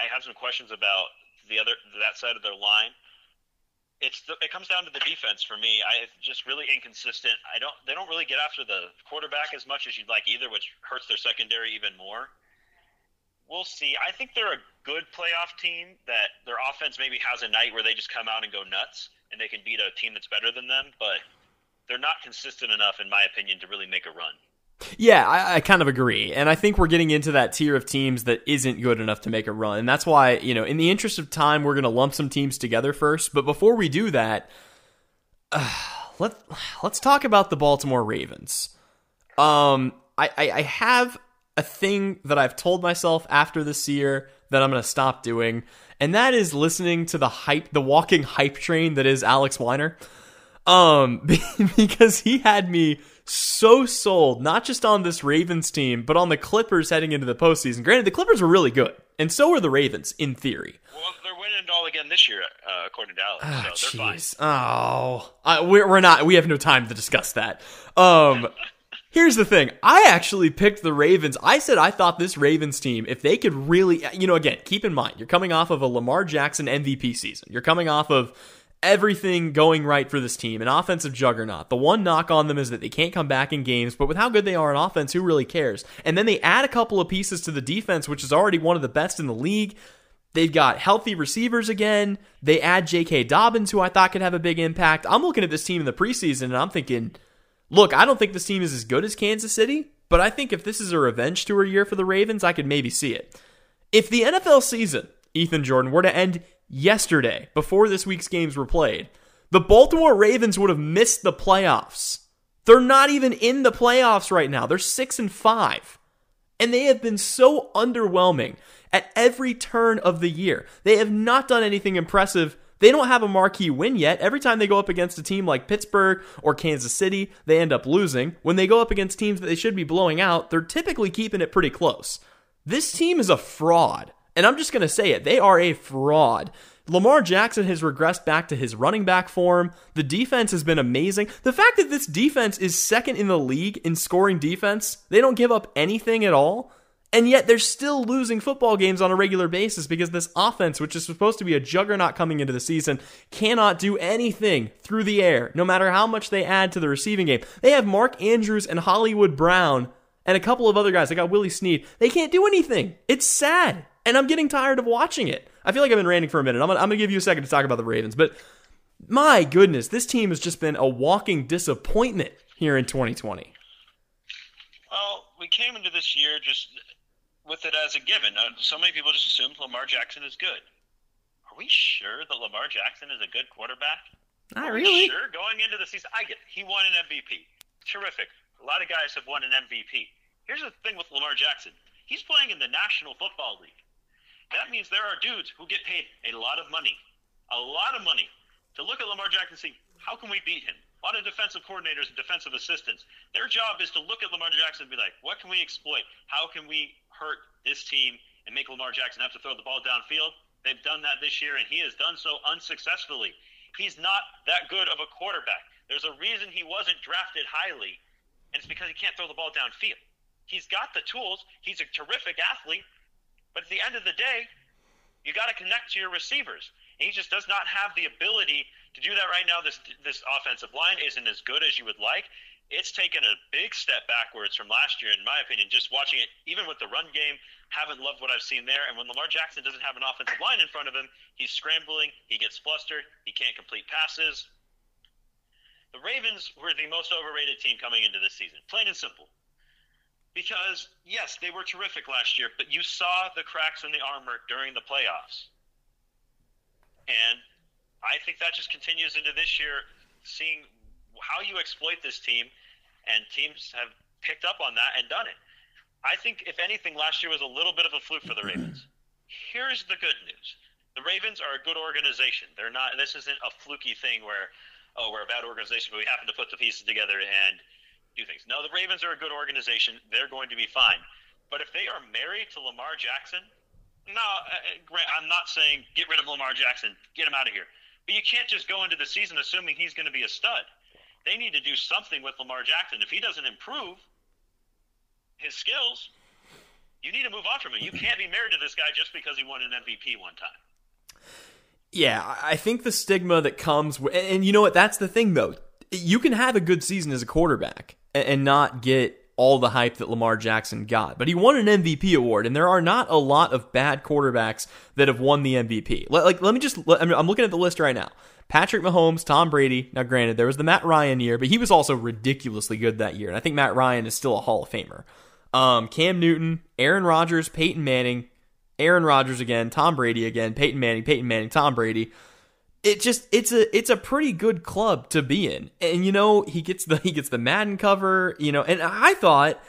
B: I have some questions about the other that side of their line it's the, it comes down to the defense for me. I just really inconsistent. I don't they don't really get after the quarterback as much as you'd like either, which hurts their secondary even more. We'll see. I think they're a good playoff team that their offense maybe has a night where they just come out and go nuts and they can beat a team that's better than them, but they're not consistent enough in my opinion to really make a run.
A: Yeah, I, I, kind of agree. And I think we're getting into that tier of teams that isn't good enough to make a run. And that's why, you know, in the interest of time, we're going to lump some teams together first. But before we do that, uh, let, let's talk about the Baltimore Ravens. Um, I, I, I have a thing that I've told myself after this year that I'm going to stop doing. And that is listening to the hype, the walking hype train that is Alex Weiner. Um, because he had me so sold, not just on this Ravens team, but on the Clippers heading into the postseason. Granted, the Clippers were really good, and so were the Ravens in theory.
B: Well, they're winning it all again this year, uh, according to Alex. Oh, so they're
A: fine. Oh, I, we're, we're not. We have no time to discuss that. Um. Here's the thing. I actually picked the Ravens. I said I thought this Ravens team, if they could really, you know, again, keep in mind, you're coming off of a Lamar Jackson MVP season. You're coming off of everything going right for this team, an offensive juggernaut. The one knock on them is that they can't come back in games, but with how good they are in offense, who really cares? And then they add a couple of pieces to the defense, which is already one of the best in the league. They've got healthy receivers again. They add J.K. Dobbins, who I thought could have a big impact. I'm looking at this team in the preseason and I'm thinking, look, I don't think this team is as good as Kansas City, but I think if this is a revenge tour year for the Ravens, I could maybe see it. If the NFL season, Ethan Jordan, were to end yesterday, before this week's games were played, the Baltimore Ravens would have missed the playoffs. They're not even in the playoffs right now. They're 6 and 5. And they have been so underwhelming at every turn of the year. They have not done anything impressive. They don't have a marquee win yet. Every time they go up against a team like Pittsburgh or Kansas City, they end up losing. When they go up against teams that they should be blowing out, they're typically keeping it pretty close. This team is a fraud. And I'm just going to say it. They are a fraud. Lamar Jackson has regressed back to his running back form. The defense has been amazing. The fact that this defense is second in the league in scoring defense, they don't give up anything at all. And yet they're still losing football games on a regular basis because this offense, which is supposed to be a juggernaut coming into the season, cannot do anything through the air, no matter how much they add to the receiving game. They have Mark Andrews and Hollywood Brown and a couple of other guys. They got Willie Snead. They can't do anything. It's sad. And I'm getting tired of watching it. I feel like I've been ranting for a minute. I'm gonna, I'm gonna give you a second to talk about the Ravens, but my goodness, this team has just been a walking disappointment here in 2020.
B: Well, we came into this year just with it as a given. Uh, so many people just assumed Lamar Jackson is good. Are we sure that Lamar Jackson is a good quarterback?
A: Not really.
B: Sure, going into the season, I get it. he won an MVP. Terrific. A lot of guys have won an MVP. Here's the thing with Lamar Jackson. He's playing in the National Football League. That means there are dudes who get paid a lot of money, a lot of money, to look at Lamar Jackson and see how can we beat him. A lot of defensive coordinators and defensive assistants, their job is to look at Lamar Jackson and be like, what can we exploit? How can we hurt this team and make Lamar Jackson have to throw the ball downfield? They've done that this year, and he has done so unsuccessfully. He's not that good of a quarterback. There's a reason he wasn't drafted highly, and it's because he can't throw the ball downfield. He's got the tools. He's a terrific athlete, but at the end of the day, you got to connect to your receivers. And he just does not have the ability to do that right now. This this offensive line isn't as good as you would like. It's taken a big step backwards from last year, in my opinion. Just watching it, even with the run game, haven't loved what I've seen there. And when Lamar Jackson doesn't have an offensive line in front of him, he's scrambling, he gets flustered, he can't complete passes. The Ravens were the most overrated team coming into this season, plain and simple. Because, yes, they were terrific last year, but you saw the cracks in the armor during the playoffs. And I think that just continues into this year, seeing how you exploit this team, and teams have picked up on that and done it. I think, if anything, last year was a little bit of a fluke for the Ravens. Here's the good news the Ravens are a good organization. They're not, this isn't a fluky thing where, oh, we're a bad organization, but we happen to put the pieces together and do things. No, the Ravens are a good organization. They're going to be fine. But if they are married to Lamar Jackson, no, uh, uh I'm not saying get rid of Lamar Jackson, get him out of here. But you can't just go into the season assuming he's going to be a stud. They need to do something with Lamar Jackson. If he doesn't improve his skills, you need to move on from him. You can't be married to this guy just because he won an MVP one time.
A: Yeah, I think the stigma that comes, with, and you know what? That's the thing, though. You can have a good season as a quarterback and not get all the hype that Lamar Jackson got. But he won an MVP award, and there are not a lot of bad quarterbacks that have won the MVP. Like, let me just, I'm looking at the list right now. Patrick Mahomes, Tom Brady. Now, granted, there was the Matt Ryan year, but he was also ridiculously good that year. And I think Matt Ryan is still a Hall of Famer. Um, Cam Newton, Aaron Rodgers, Peyton Manning, Aaron Rodgers again, Tom Brady again, Peyton Manning, Peyton Manning, Tom Brady it just it's a it's a pretty good club to be in. And you know, he gets the he gets the Madden cover, you know, and I thought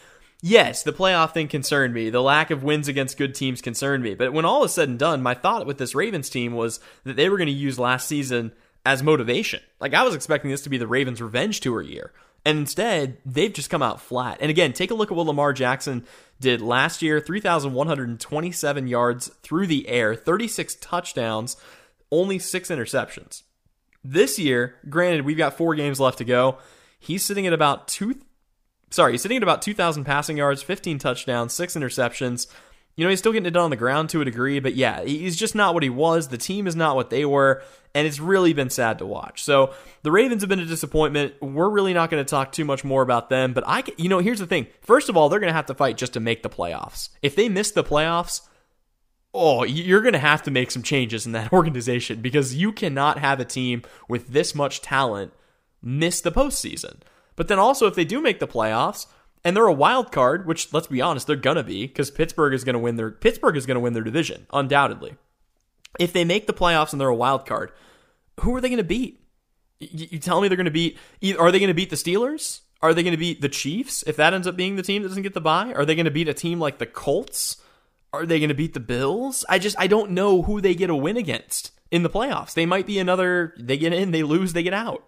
A: yes, the playoff thing concerned me. The lack of wins against good teams concerned me. But when all is said and done, my thought with this Ravens team was that they were going to use last season as motivation. Like I was expecting this to be the Ravens revenge tour year. And instead, they've just come out flat. And again, take a look at what Lamar Jackson did last year 3,127 yards through the air, 36 touchdowns only six interceptions. This year, granted, we've got four games left to go. He's sitting at about two. Sorry, he's sitting at about 2,000 passing yards, 15 touchdowns, six interceptions. You know, he's still getting it done on the ground to a degree, but yeah, he's just not what he was. The team is not what they were, and it's really been sad to watch. So the Ravens have been a disappointment. We're really not going to talk too much more about them, but I, you know, here's the thing. First of all, they're going to have to fight just to make the playoffs. If they miss the playoffs, oh, you're going to have to make some changes in that organization because you cannot have a team with this much talent miss the postseason. But then also, if they do make the playoffs and they're a wild card, which let's be honest, they're gonna be because Pittsburgh is gonna win their Pittsburgh is gonna win their division undoubtedly. If they make the playoffs and they're a wild card, who are they gonna beat? You, you tell me they're gonna beat? Are they gonna beat the Steelers? Are they going to beat the Chiefs if that ends up being the team that doesn't get the bye? Are they going to beat a team like the Colts? Are they going to beat the Bills? I just I don't know who they get a win against in the playoffs. They might be another. They get in, they lose, they get out.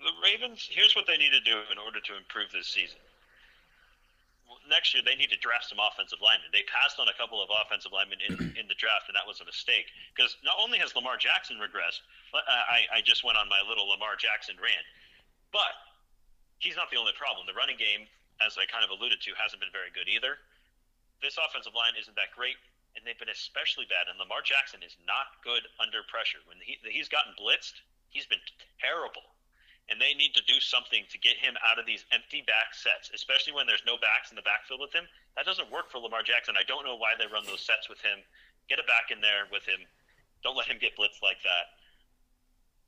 B: The Ravens. Here's what they need to do in order to improve this season. Next year, they need to draft some offensive linemen. They passed on a couple of offensive linemen in, in the draft, and that was a mistake. Because not only has Lamar Jackson regressed, uh, I, I just went on my little Lamar Jackson rant, but he's not the only problem. The running game, as I kind of alluded to, hasn't been very good either this offensive line isn't that great, and they've been especially bad. And Lamar Jackson is not good under pressure. When he, he's gotten blitzed, he's been terrible. And they need to do something to get him out of these empty back sets, especially when there's no backs in the backfield with him. That doesn't work for Lamar Jackson. I don't know why they run those sets with him. Get a back in there with him. Don't let him get blitzed like that.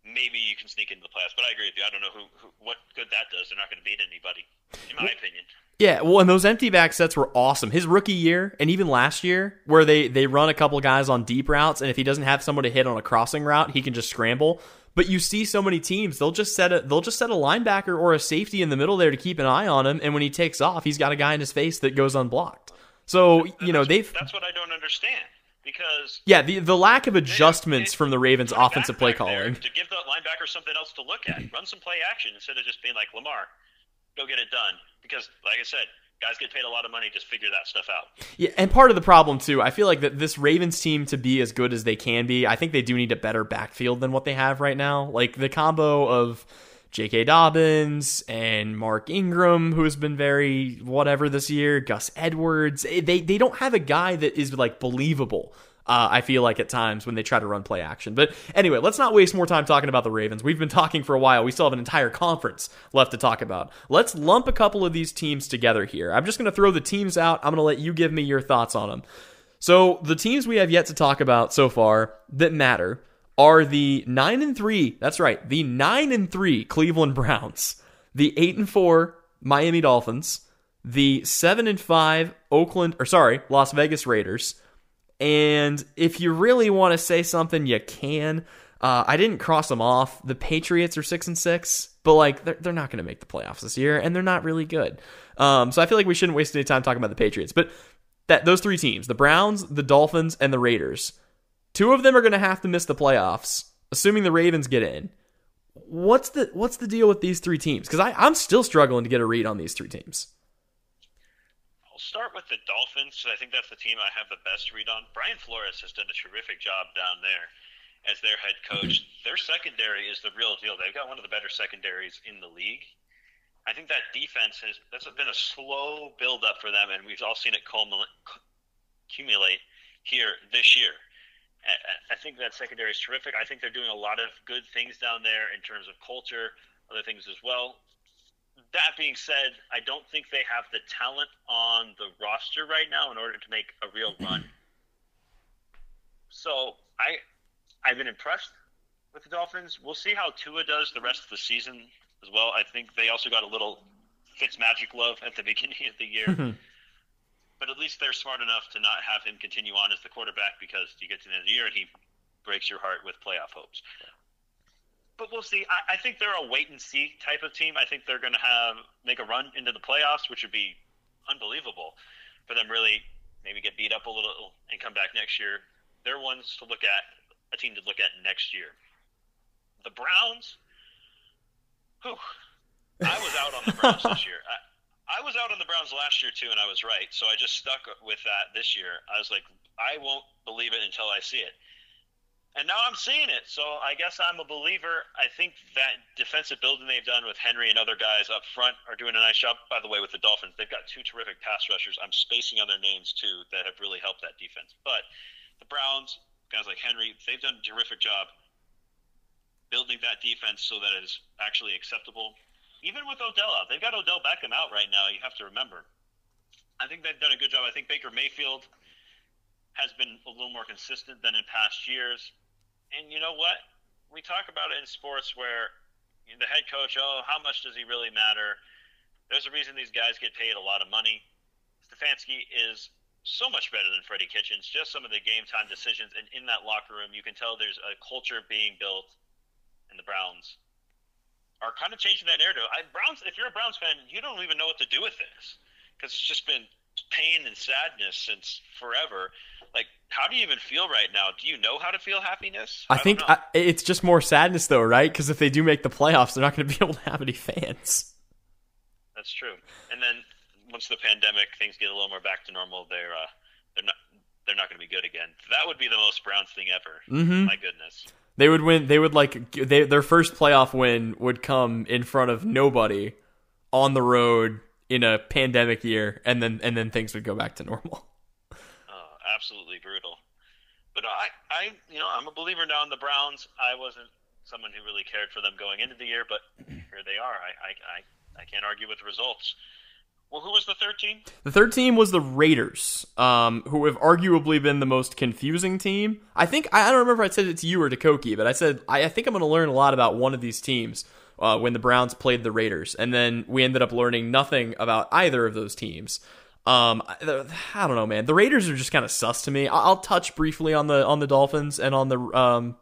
B: Maybe you can sneak into the playoffs, but I agree with you. I don't know who, who what good that does. They're not going to beat anybody, in my opinion.
A: Yeah, well, and those empty back sets were awesome. His rookie year, and even last year, where they they run a couple guys on deep routes, and if he doesn't have someone to hit on a crossing route, he can just scramble. But you see so many teams, they'll just set a they'll just set a linebacker or a safety in the middle there to keep an eye on him, and when he takes off, he's got a guy in his face that goes unblocked. So you know they've
B: that's what I don't understand because
A: yeah the the lack of adjustments they, from the Ravens offensive play calling
B: to give the linebacker something else to look at, run some play action instead of just being like Lamar, go get it done. Because like I said, guys get paid a lot of money just figure that stuff out.
A: Yeah, and part of the problem too, I feel like that this Ravens team to be as good as they can be, I think they do need a better backfield than what they have right now. Like the combo of J.K. Dobbins and Mark Ingram, who has been very whatever this year, Gus Edwards, eh, they they don't have a guy that is like believable uh, I feel like at times when they try to run play action. But anyway, let's not waste more time talking about the Ravens. We've been talking for a while. We still have an entire conference left to talk about. Let's lump a couple of these teams together here. I'm just going to throw the teams out. I'm going to let you give me your thoughts on them. So the teams we have yet to talk about so far that matter are the 9 and 3. That's right. The 9 and 3 Cleveland Browns, the 8 and 4 Miami Dolphins, the 7 and 5 Oakland or sorry, Las Vegas Raiders, and if you really want to say something, you can. Uh, I didn't cross them off. The Patriots are six and six, but like they're, they're not going to make the playoffs this year, and they're not really good. Um, so I feel like we shouldn't waste any time talking about the Patriots. But that those three teams, the Browns, the Dolphins, and the Raiders, two of them are going to have to miss the playoffs, assuming the Ravens get in. What's the what's the deal with these three teams? Because I'm still struggling to get a read on these three teams.
B: I'll start with the Dolphins. because I think that's the team I have the best read on. Brian Flores has done a terrific job down there as their head coach. Their secondary is the real deal. They've got one of the better secondaries in the league. I think that defense has that's been a slow build up for them, and we've all seen it cumulate here this year. I think that secondary is terrific. I think they're doing a lot of good things down there in terms of culture, other things as well that being said, I don't think they have the talent on the roster right now in order to make a real mm-hmm. run. So I, I've been impressed with the Dolphins. We'll see how Tua does the rest of the season as well. I think they also got a little Fitz magic love at the beginning of the year. Mm-hmm. But at least they're smart enough to not have him continue on as the quarterback because you get to the end of the year and he breaks your heart with playoff hopes but we'll see. I, I, think they're a wait and see type of team. I think they're going to have make a run into the playoffs, which would be unbelievable for them. Really, maybe get beat up a little and come back next year. They're ones to look at, a team to look at next year. The Browns. Whew, I was out on the Browns this year. I, I was out on the Browns last year too, and I was right. So I just stuck with that this year. I was like, I won't believe it until I see it and now I'm seeing it. So I guess I'm a believer. I think that defensive building they've done with Henry and other guys up front are doing a nice job. By the way, with the Dolphins, they've got two terrific pass rushers. I'm spacing on their names too that have really helped that defense. But the Browns, guys like Henry, they've done a terrific job building that defense so that it is actually acceptable. Even with Odell out, they've got Odell Beckham out right now. You have to remember. I think they've done a good job. I think Baker Mayfield has been a little more consistent than in past years and you know what? We talk about it in sports where the head coach, oh, how much does he really matter? There's a reason these guys get paid a lot of money. Stefanski is so much better than Freddie Kitchens. Just some of the game time decisions, and in that locker room, you can tell there's a culture being built, in the Browns are kind of changing that narrative. I, Browns, if you're a Browns fan, you don't even know what to do with this because it's just been pain and sadness since forever. Like, how do you even feel right now? Do you know how to feel happiness?
A: I, I think I, it's just more sadness, though, right? Because if they do make the playoffs, they're not going to be able to have any fans.
B: That's true. And then once the pandemic, things get a little more back to normal. They're uh, they're not they're not going to be good again. That would be the most Browns thing ever.
A: Mm-hmm.
B: My goodness.
A: They would win. They would like they, their first playoff win would come in front of nobody on the road in a pandemic year, and then and then things would go back to normal.
B: Oh, absolutely brutal. But I, I, you know, I'm a believer now in the Browns. I wasn't someone who really cared for them going into the year, but here they are. I, I, I, I can't argue with the results. Well, who was the third team?
A: The third team was the Raiders, um, who have arguably been the most confusing team. I think I don't remember if I said it to you or to Koki, but I said I, I think I'm going to learn a lot about one of these teams uh, when the Browns played the Raiders, and then we ended up learning nothing about either of those teams. Um, I, don't know, man. The Raiders are just kind of sus to me. I'll touch briefly on the on the Dolphins and on the um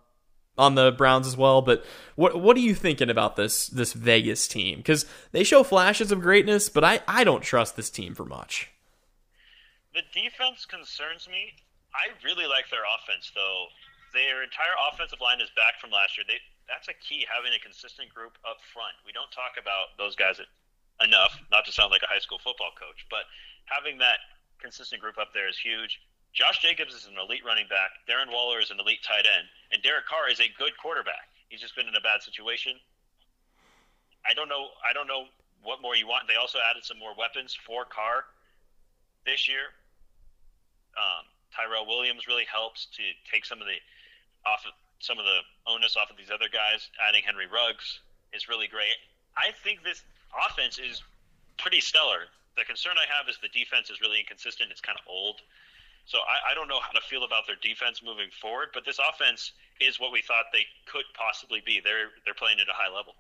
A: on the Browns as well. But what what are you thinking about this this Vegas team? Because they show flashes of greatness, but I I don't trust this team for much.
B: The defense concerns me. I really like their offense, though. Their entire offensive line is back from last year. They that's a key having a consistent group up front. We don't talk about those guys enough. Not to sound like a high school football coach, but having that consistent group up there is huge. Josh Jacobs is an elite running back. Darren Waller is an elite tight end, and Derek Carr is a good quarterback. He's just been in a bad situation. I don't know. I don't know what more you want. They also added some more weapons for Carr this year. Um, Tyrell Williams really helps to take some of the off of, some of the onus off of these other guys. Adding Henry Ruggs is really great. I think this offense is pretty stellar. The concern I have is the defense is really inconsistent. It's kind of old. So I, I, don't know how to feel about their defense moving forward, but this offense is what we thought they could possibly be. They're they're playing at a high level.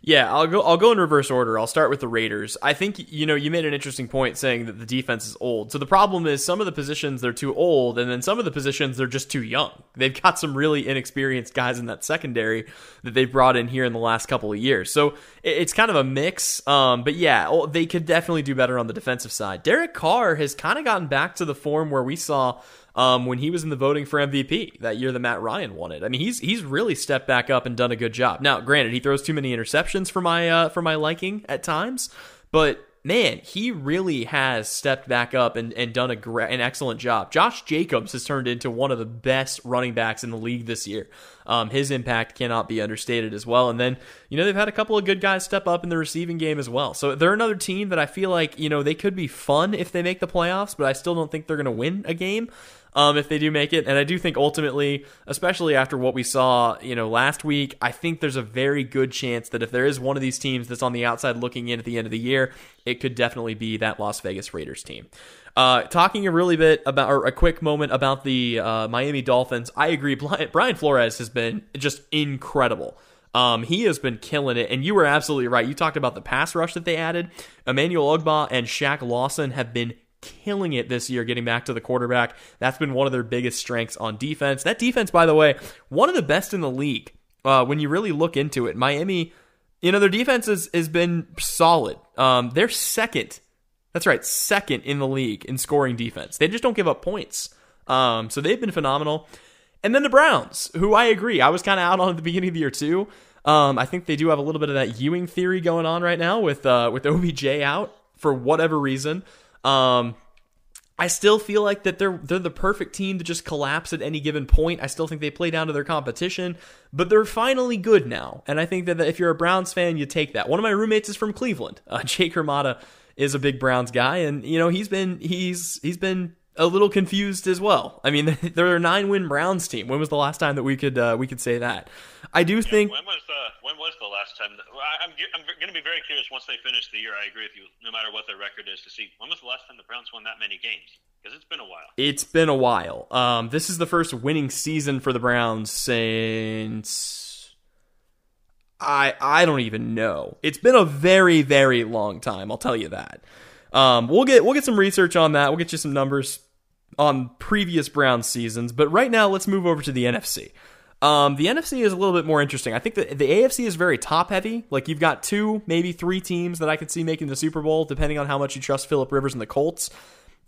A: Yeah, I'll go. I'll go in reverse order. I'll start with the Raiders. I think you know you made an interesting point saying that the defense is old. So the problem is some of the positions they're too old, and then some of the positions they're just too young. They've got some really inexperienced guys in that secondary that they've brought in here in the last couple of years. So it's kind of a mix. Um, but yeah, oh, they could definitely do better on the defensive side. Derek Carr has kind of gotten back to the form where we saw um, when he was in the voting for MVP that year that Matt Ryan won it. I mean, he's he's really stepped back up and done a good job. Now, granted, he throws too many interceptions for my uh, for my liking at times, but man, he really has stepped back up and, and done a great, an excellent job. Josh Jacobs has turned into one of the best running backs in the league this year. Um, his impact cannot be understated as well. And then, you know, they've had a couple of good guys step up in the receiving game as well. So they're another team that I feel like, you know, they could be fun if they make the playoffs, but I still don't think they're going to win a game um, if they do make it. And I do think ultimately, especially after what we saw, you know, last week, I think there's a very good chance that if there is one of these teams that's on the outside looking in at the end of the year, it could definitely be that Las Vegas Raiders team. Uh, talking a really bit about, or a quick moment about the uh, Miami Dolphins, I agree. Brian Flores has been just incredible. Um, he has been killing it, and you were absolutely right. You talked about the pass rush that they added. Emmanuel Ogbah and Shaq Lawson have been killing it this year getting back to the quarterback. That's been one of their biggest strengths on defense. That defense, by the way, one of the best in the league. Uh, when you really look into it, Miami, you know, their defense has, has been solid. Um, they're second. That's right, second in the league in scoring defense. They just don't give up points. Um, so they've been phenomenal. And then the Browns, who I agree, I was kind of out on at the beginning of the year too. Um, I think they do have a little bit of that Ewing theory going on right now with uh, with OBJ out for whatever reason. Um, I still feel like that they're they're the perfect team to just collapse at any given point. I still think they play down to their competition, but they're finally good now. And I think that if you're a Browns fan, you take that. One of my roommates is from Cleveland. Uh, Jake Hermata is a big Browns guy, and you know he's been he's he's been a little confused as well. I mean, they're a nine win Browns team. When was the last time that we could uh, we could say that? I do
B: yeah,
A: think.
B: When was the when was the last time? That, I'm I'm going to be very curious once they finish the year. I agree with you. No matter what their record is, to see when was the last time the Browns won that many games? Because it's been a while.
A: It's been a while. Um, this is the first winning season for the Browns since. I I don't even know. It's been a very very long time. I'll tell you that. Um, we'll get we'll get some research on that. We'll get you some numbers on previous Browns seasons. But right now, let's move over to the NFC. Um, the NFC is a little bit more interesting. I think the, the AFC is very top heavy. Like you've got two, maybe three teams that I could see making the Super Bowl, depending on how much you trust Philip Rivers and the Colts.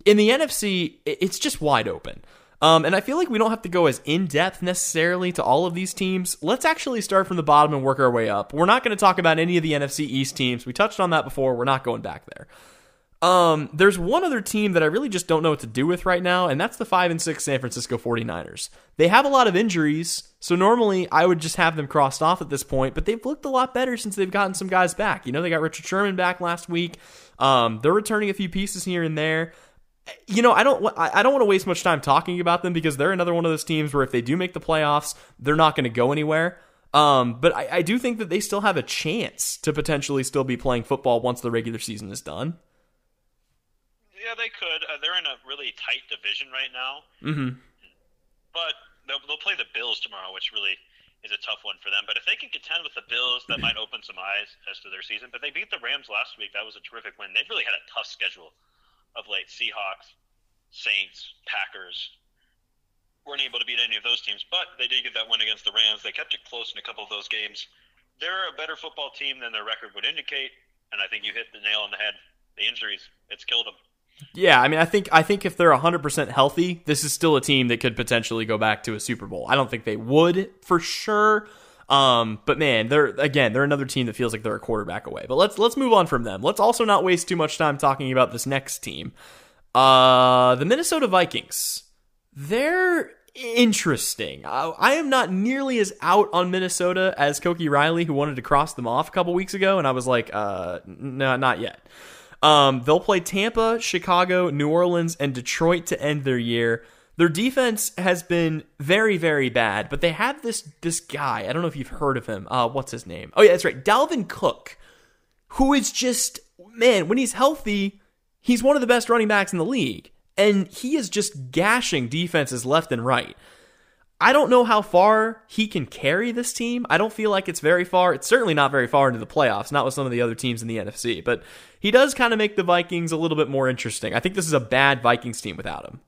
A: In the NFC, it's just wide open. Um, and I feel like we don't have to go as in depth necessarily to all of these teams. Let's actually start from the bottom and work our way up. We're not going to talk about any of the NFC East teams. We touched on that before. We're not going back there. Um, there's one other team that I really just don't know what to do with right now, and that's the 5 and 6 San Francisco 49ers. They have a lot of injuries, so normally I would just have them crossed off at this point, but they've looked a lot better since they've gotten some guys back. You know, they got Richard Sherman back last week. Um, they're returning a few pieces here and there. you know, I don't I don't want to waste much time talking about them because they're another one of those teams where if they do make the playoffs, they're not going to go anywhere. Um, but I, I do think that they still have a chance to potentially still be playing football once the regular season is done.
B: Yeah, they could. Uh, they're in a really tight division right now.
A: Mm-hmm.
B: But they'll, they'll play the Bills tomorrow, which really is a tough one for them. But if they can contend with the Bills, that might open some eyes as to their season. But they beat the Rams last week. That was a terrific win. They've really had a tough schedule of late. Seahawks, Saints, Packers weren't able to beat any of those teams, but they did get that win against the Rams. They kept it close in a couple of those games. They're a better football team than their record would indicate, and I think you hit the nail on the head. The injuries, it's killed them.
A: Yeah, I mean, I think I think if they're 100% healthy, this is still a team that could potentially go back to a Super Bowl. I don't think they would for sure. Um, but man, they're again, they're another team that feels like they're a quarterback away. But let's let's move on from them. Let's also not waste too much time talking about this next team. Uh, the Minnesota Vikings. They're interesting. I, I, am not nearly as out on Minnesota as Koki Riley, who wanted to cross them off a couple weeks ago, and I was like, uh, no, not yet. Um, they'll play Tampa, Chicago, New Orleans, and Detroit to end their year. Their defense has been very, very bad, but they have this this guy. I don't know if you've heard of him. Uh, what's his name? Oh yeah, that's right, Dalvin Cook, who is just man when he's healthy, he's one of the best running backs in the league, and he is just gashing defenses left and right. I don't know how far he can carry this team. I don't feel like it's very far. It's certainly not very far into the playoffs, not with some of the other teams in the NFC. But he does kind of make the Vikings a little bit more interesting. I think this is a bad Vikings team without him.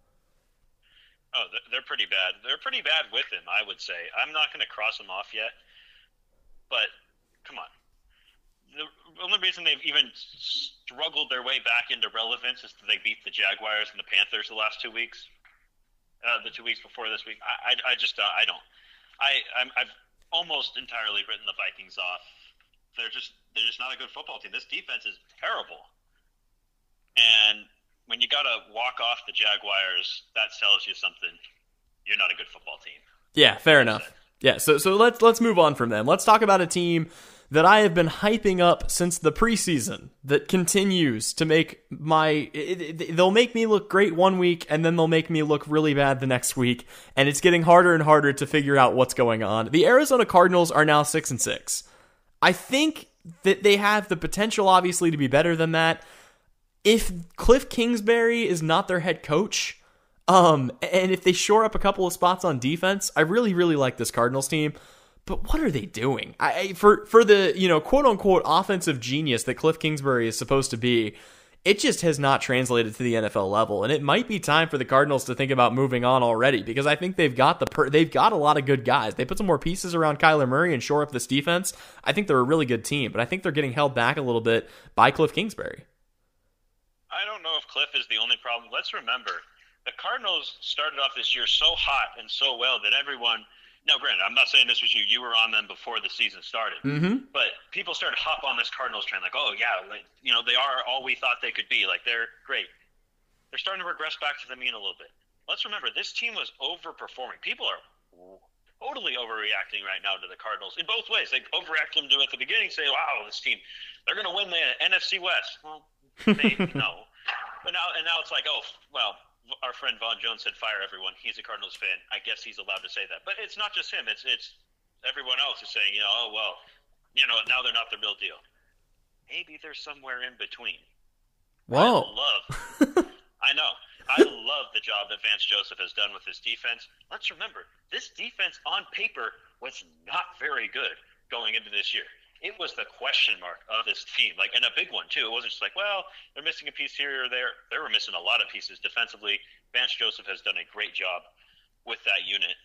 B: Oh, they're pretty bad. They're pretty bad with him, I would say. I'm not going to cross him off yet, but come on. The only reason they've even struggled their way back into relevance is that they beat the Jaguars and the Panthers the last two weeks uh, the two weeks before this week. I, I, I just uh, I don't. I I'm, I've almost entirely written the Vikings off. They're just they're just not a good football team. This defense is terrible. And when you got to walk off the Jaguars, that tells you something. You're not a good football team.
A: Yeah, fair enough. Yeah, so so let's let's move on from them. Let's talk about a team that I have been hyping up since the preseason that continues to make my it, it, they'll make me look great one week and then they'll make me look really bad the next week and it's getting harder and harder to figure out what's going on. The Arizona Cardinals are now 6 and 6. I think that they have the potential obviously to be better than that. If Cliff Kingsbury is not their head coach, um and if they shore up a couple of spots on defense, I really really like this Cardinals team but what are they doing? I, for for the you know quote unquote offensive genius that Cliff Kingsbury is supposed to be, it just has not translated to the NFL level, and it might be time for the Cardinals to think about moving on already because I think they've got the per- they've got a lot of good guys. They put some more pieces around Kyler Murray and shore up this defense. I think they're a really good team, but I think they're getting held back a little bit by Cliff Kingsbury.
B: I don't know if Cliff is the only problem. Let's remember the Cardinals started off this year so hot and so well that everyone now, granted, I'm not saying this was you. You were on them before the season started.
A: Mm-hmm.
B: But people started to hop on this Cardinals train, like, oh yeah, like you know, they are all we thought they could be. Like they're great. They're starting to regress back to the mean a little bit. Let's remember, this team was overperforming. People are totally overreacting right now to the Cardinals in both ways. They overreact them to at the beginning, say, "Wow, this team, they're going to win the NFC West." Well, maybe no. But now, and now it's like, oh, well, our friend Vaughn Jones said fire everyone. He's a Cardinals fan. I guess he's allowed to say that. But it's not just him. It's it's everyone else is saying, you know, oh well, you know, now they're not the real deal. Maybe they're somewhere in between.
A: Whoa.
B: I love I know. I love the job that Vance Joseph has done with this defense. Let's remember, this defense on paper was not very good going into this year it was the question mark of this team, like, and a big one too. It wasn't just like, well, they're missing a piece here or there. They were missing a lot of pieces defensively. Vance Joseph has done a great job with that unit.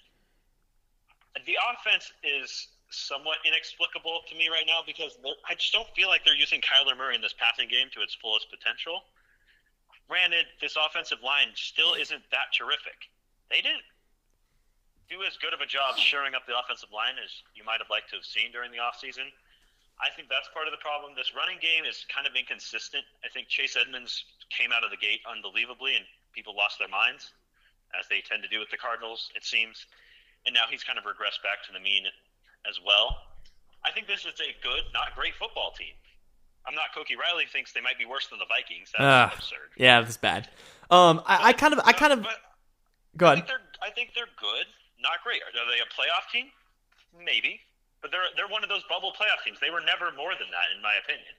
B: The offense is somewhat inexplicable to me right now because I just don't feel like they're using Kyler Murray in this passing game to its fullest potential. Granted, this offensive line still isn't that terrific. They didn't do as good of a job shoring up the offensive line as you might have liked to have seen during the offseason. I think that's part of the problem. This running game is kind of inconsistent. I think Chase Edmonds came out of the gate unbelievably, and people lost their minds, as they tend to do with the Cardinals, it seems. And now he's kind of regressed back to the mean as well. I think this is a good, not great football team. I'm not Koki Riley thinks they might be worse than the Vikings. That's uh, absurd.
A: Yeah, that's bad. Um, I, I kind of, I kind of.
B: But
A: Go
B: I
A: ahead.
B: think they're I think they're good, not great. Are they a playoff team? Maybe, but they're they're one of those bubble playoff teams. They were never more than that, in my opinion.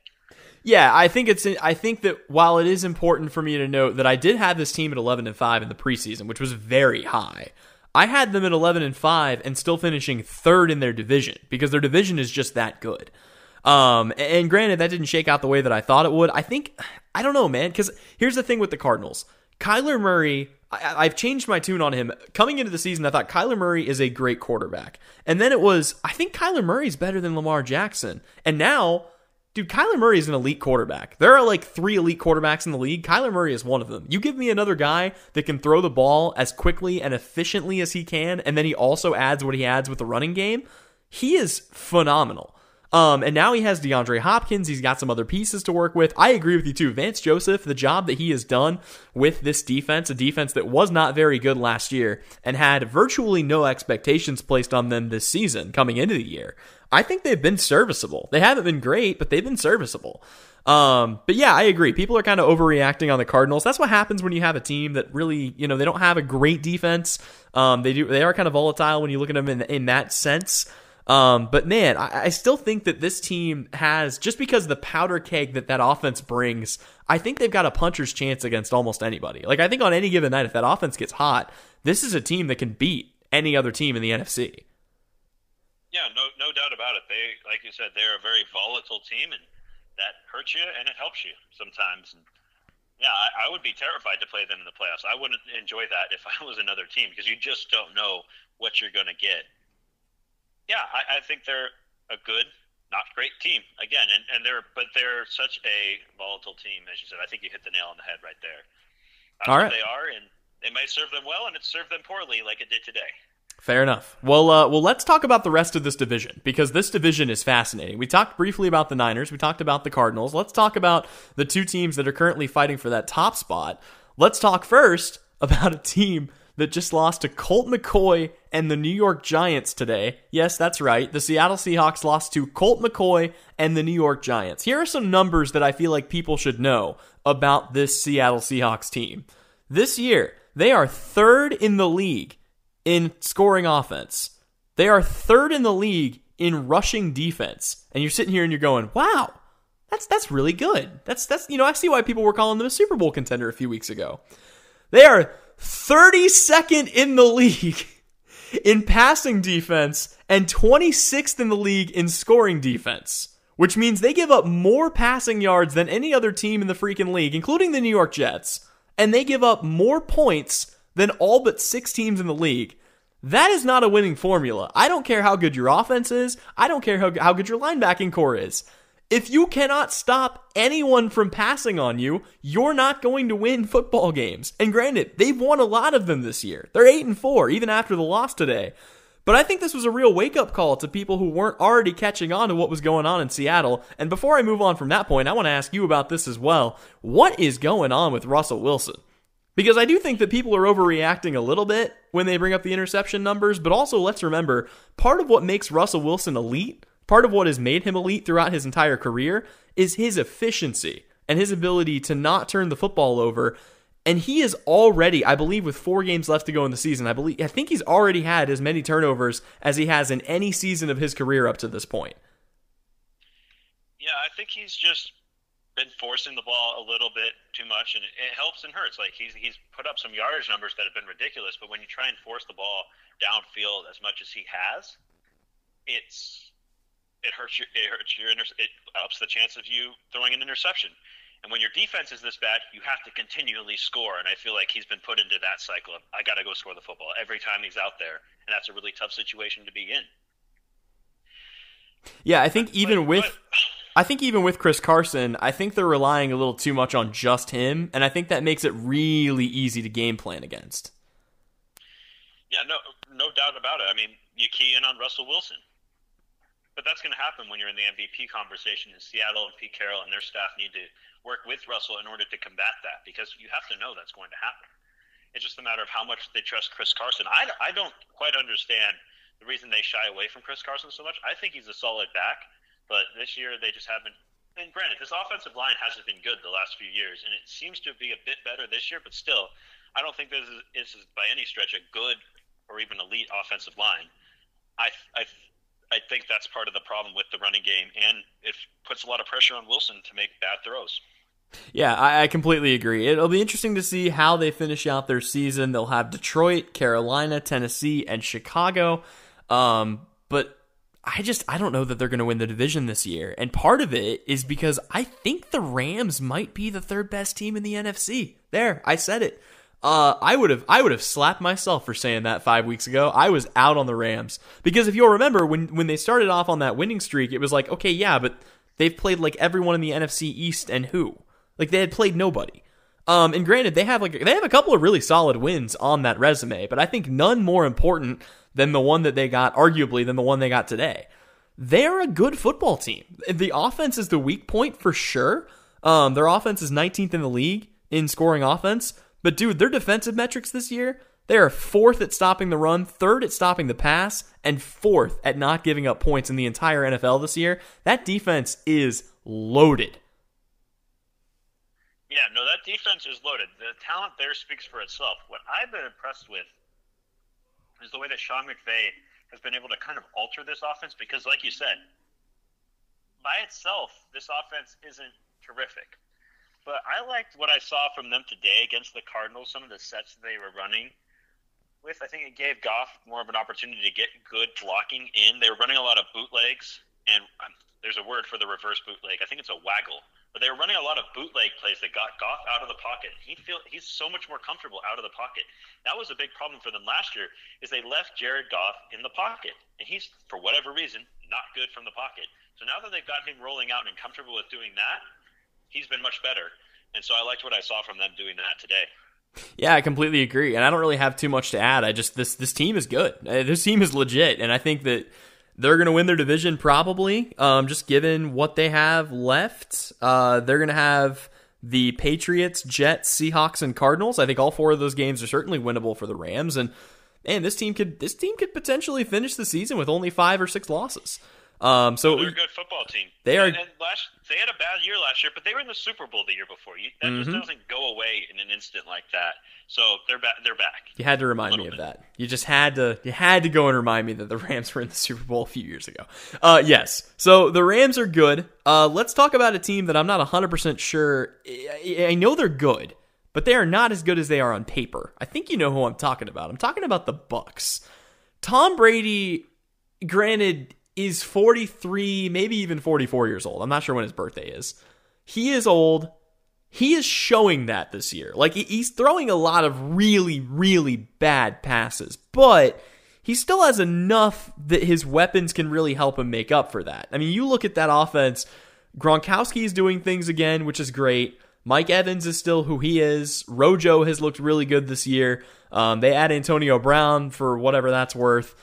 A: Yeah, I think it's. I think that while it is important for me to note that I did have this team at eleven and five in the preseason, which was very high. I had them at eleven and five and still finishing third in their division because their division is just that good. Um, and granted, that didn't shake out the way that I thought it would. I think I don't know, man. Because here's the thing with the Cardinals: Kyler Murray. I, I've changed my tune on him coming into the season. I thought Kyler Murray is a great quarterback, and then it was I think Kyler Murray's better than Lamar Jackson, and now Dude, Kyler Murray is an elite quarterback. There are like three elite quarterbacks in the league. Kyler Murray is one of them. You give me another guy that can throw the ball as quickly and efficiently as he can, and then he also adds what he adds with the running game. He is phenomenal. Um, and now he has DeAndre Hopkins. He's got some other pieces to work with. I agree with you too. Vance Joseph, the job that he has done with this defense, a defense that was not very good last year and had virtually no expectations placed on them this season coming into the year. I think they've been serviceable. They haven't been great, but they've been serviceable. Um, but yeah, I agree. People are kind of overreacting on the Cardinals. That's what happens when you have a team that really, you know, they don't have a great defense. Um, they do, they are kind of volatile when you look at them in in that sense. Um, but man, I, I still think that this team has just because the powder keg that that offense brings. I think they've got a puncher's chance against almost anybody. Like I think on any given night, if that offense gets hot, this is a team that can beat any other team in the NFC.
B: Yeah, no, no doubt about it. They, like you said, they're a very volatile team, and that hurts you and it helps you sometimes. And yeah, I, I would be terrified to play them in the playoffs. I wouldn't enjoy that if I was another team because you just don't know what you're going to get. Yeah, I, I think they're a good, not great team again, and, and they're but they're such a volatile team as you said. I think you hit the nail on the head right there. That's
A: All
B: they are, and they may serve them well, and it served them poorly, like it did today.
A: Fair enough. Well, uh, well, let's talk about the rest of this division because this division is fascinating. We talked briefly about the Niners. We talked about the Cardinals. Let's talk about the two teams that are currently fighting for that top spot. Let's talk first about a team that just lost to Colt McCoy and the New York Giants today. Yes, that's right. The Seattle Seahawks lost to Colt McCoy and the New York Giants. Here are some numbers that I feel like people should know about this Seattle Seahawks team. This year, they are third in the league in scoring offense. They are third in the league in rushing defense. And you're sitting here and you're going, "Wow, that's that's really good." That's that's you know I see why people were calling them a Super Bowl contender a few weeks ago. They are 32nd in the league in passing defense and 26th in the league in scoring defense. Which means they give up more passing yards than any other team in the freaking league, including the New York Jets. And they give up more points than all but six teams in the league. That is not a winning formula. I don't care how good your offense is. I don't care how, how good your linebacking core is. If you cannot stop anyone from passing on you, you're not going to win football games. And granted, they've won a lot of them this year. They're 8 and 4 even after the loss today. But I think this was a real wake up call to people who weren't already catching on to what was going on in Seattle. And before I move on from that point, I want to ask you about this as well. What is going on with Russell Wilson? Because I do think that people are overreacting a little bit when they bring up the interception numbers, but also let's remember part of what makes Russell Wilson elite, part of what has made him elite throughout his entire career, is his efficiency and his ability to not turn the football over. And he is already, I believe, with four games left to go in the season, I believe I think he's already had as many turnovers as he has in any season of his career up to this point.
B: Yeah, I think he's just been forcing the ball a little bit too much, and it, helps and hurts. Like he's he's put up some yardage numbers that have been ridiculous, but when you try and force the ball downfield as much as he has, it's it hurts your it hurts your inter- it ups the chance of you throwing an interception. And when your defense is this bad, you have to continually score. And I feel like he's been put into that cycle of I got to go score the football every time he's out there, and that's a really tough situation to be in.
A: Yeah, I think even
B: But-
A: with
B: but-
A: I think even with Chris Carson, I think they're relying a little too much on just him, and I think that makes it really easy to game plan against.
B: Yeah, no, no doubt about it. I mean, you key in on Russell Wilson, but that's going to happen when you're in the MVP conversation. In Seattle and Pete Carroll and their staff need to work with Russell in order to combat that because you have to know that's going to happen. It's just a matter of how much they trust Chris Carson. I, I don't quite understand the reason they shy away from Chris Carson so much. I think he's a solid back, but this year they just haven't and granted, this offensive line hasn't been good the last few years, and it seems to be a bit better this year. But still, I don't think this is, this is by any stretch a good or even elite offensive line. I, I, I think that's part of the problem with the running game, and it puts a lot of pressure on Wilson to make bad throws.
A: Yeah, I, I completely agree. It'll be interesting to see how they finish out their season. They'll have Detroit, Carolina, Tennessee, and Chicago. Um, but I just I don't know that they're going to win the division this year. And part of it is because I think the Rams might be the third best team in the NFC. There, I said it. Uh, I would have I would have slapped myself for saying that five weeks ago. I was out on the Rams because if you'll remember when when they started off on that winning streak, it was like okay, yeah, but they've played like everyone in the NFC East and who like they had played nobody. Um, and granted, they have like they have a couple of really solid wins on that resume, but I think none more important than the one that they got, arguably than the one they got today. They're a good football team. The offense is the weak point for sure. Um, their offense is 19th in the league in scoring offense, but dude, their defensive metrics this year, they are fourth at stopping the run, third at stopping the pass, and fourth at not giving up points in the entire NFL this year. That defense is loaded.
B: Yeah, no, that defense is loaded. The talent there speaks for itself. What I've been impressed with is the way that Sean McVay has been able to kind of alter this offense because, like you said, by itself, this offense isn't terrific. But I liked what I saw from them today against the Cardinals. Some of the sets they were running with, I think it gave Goff more of an opportunity to get good blocking in. They were running a lot of bootlegs, and um, there's a word for the reverse bootleg. I think it's a waggle. But they were running a lot of bootleg plays that got Goff out of the pocket. He feel he's so much more comfortable out of the pocket. That was a big problem for them last year. Is they left Jared Goff in the pocket, and he's for whatever reason not good from the pocket. So now that they've got him rolling out and comfortable with doing that, he's been much better. And so I liked what I saw from them doing that today.
A: Yeah, I completely agree, and I don't really have too much to add. I just this this team is good. Uh, this team is legit, and I think that they're going to win their division probably. Um, just given what they have left, uh, they're going to have the Patriots, Jets, Seahawks, and Cardinals. I think all four of those games are certainly winnable for the Rams, and man, this team could this team could potentially finish the season with only five or six losses. Um, so
B: they're a good football team.
A: They are.
B: Last, they had a bad year last year, but they were in the Super Bowl the year before. You, that mm-hmm. just doesn't go away in an instant like that. So they're back. They're back.
A: You had to remind me bit. of that. You just had to. You had to go and remind me that the Rams were in the Super Bowl a few years ago. Uh, yes. So the Rams are good. Uh, let's talk about a team that I'm not 100 percent sure. I know they're good, but they are not as good as they are on paper. I think you know who I'm talking about. I'm talking about the Bucs. Tom Brady. Granted, is 43, maybe even 44 years old. I'm not sure when his birthday is. He is old. He is showing that this year. Like he's throwing a lot of really, really bad passes, but he still has enough that his weapons can really help him make up for that. I mean, you look at that offense, Gronkowski is doing things again, which is great. Mike Evans is still who he is. Rojo has looked really good this year. Um, they add Antonio Brown for whatever that's worth.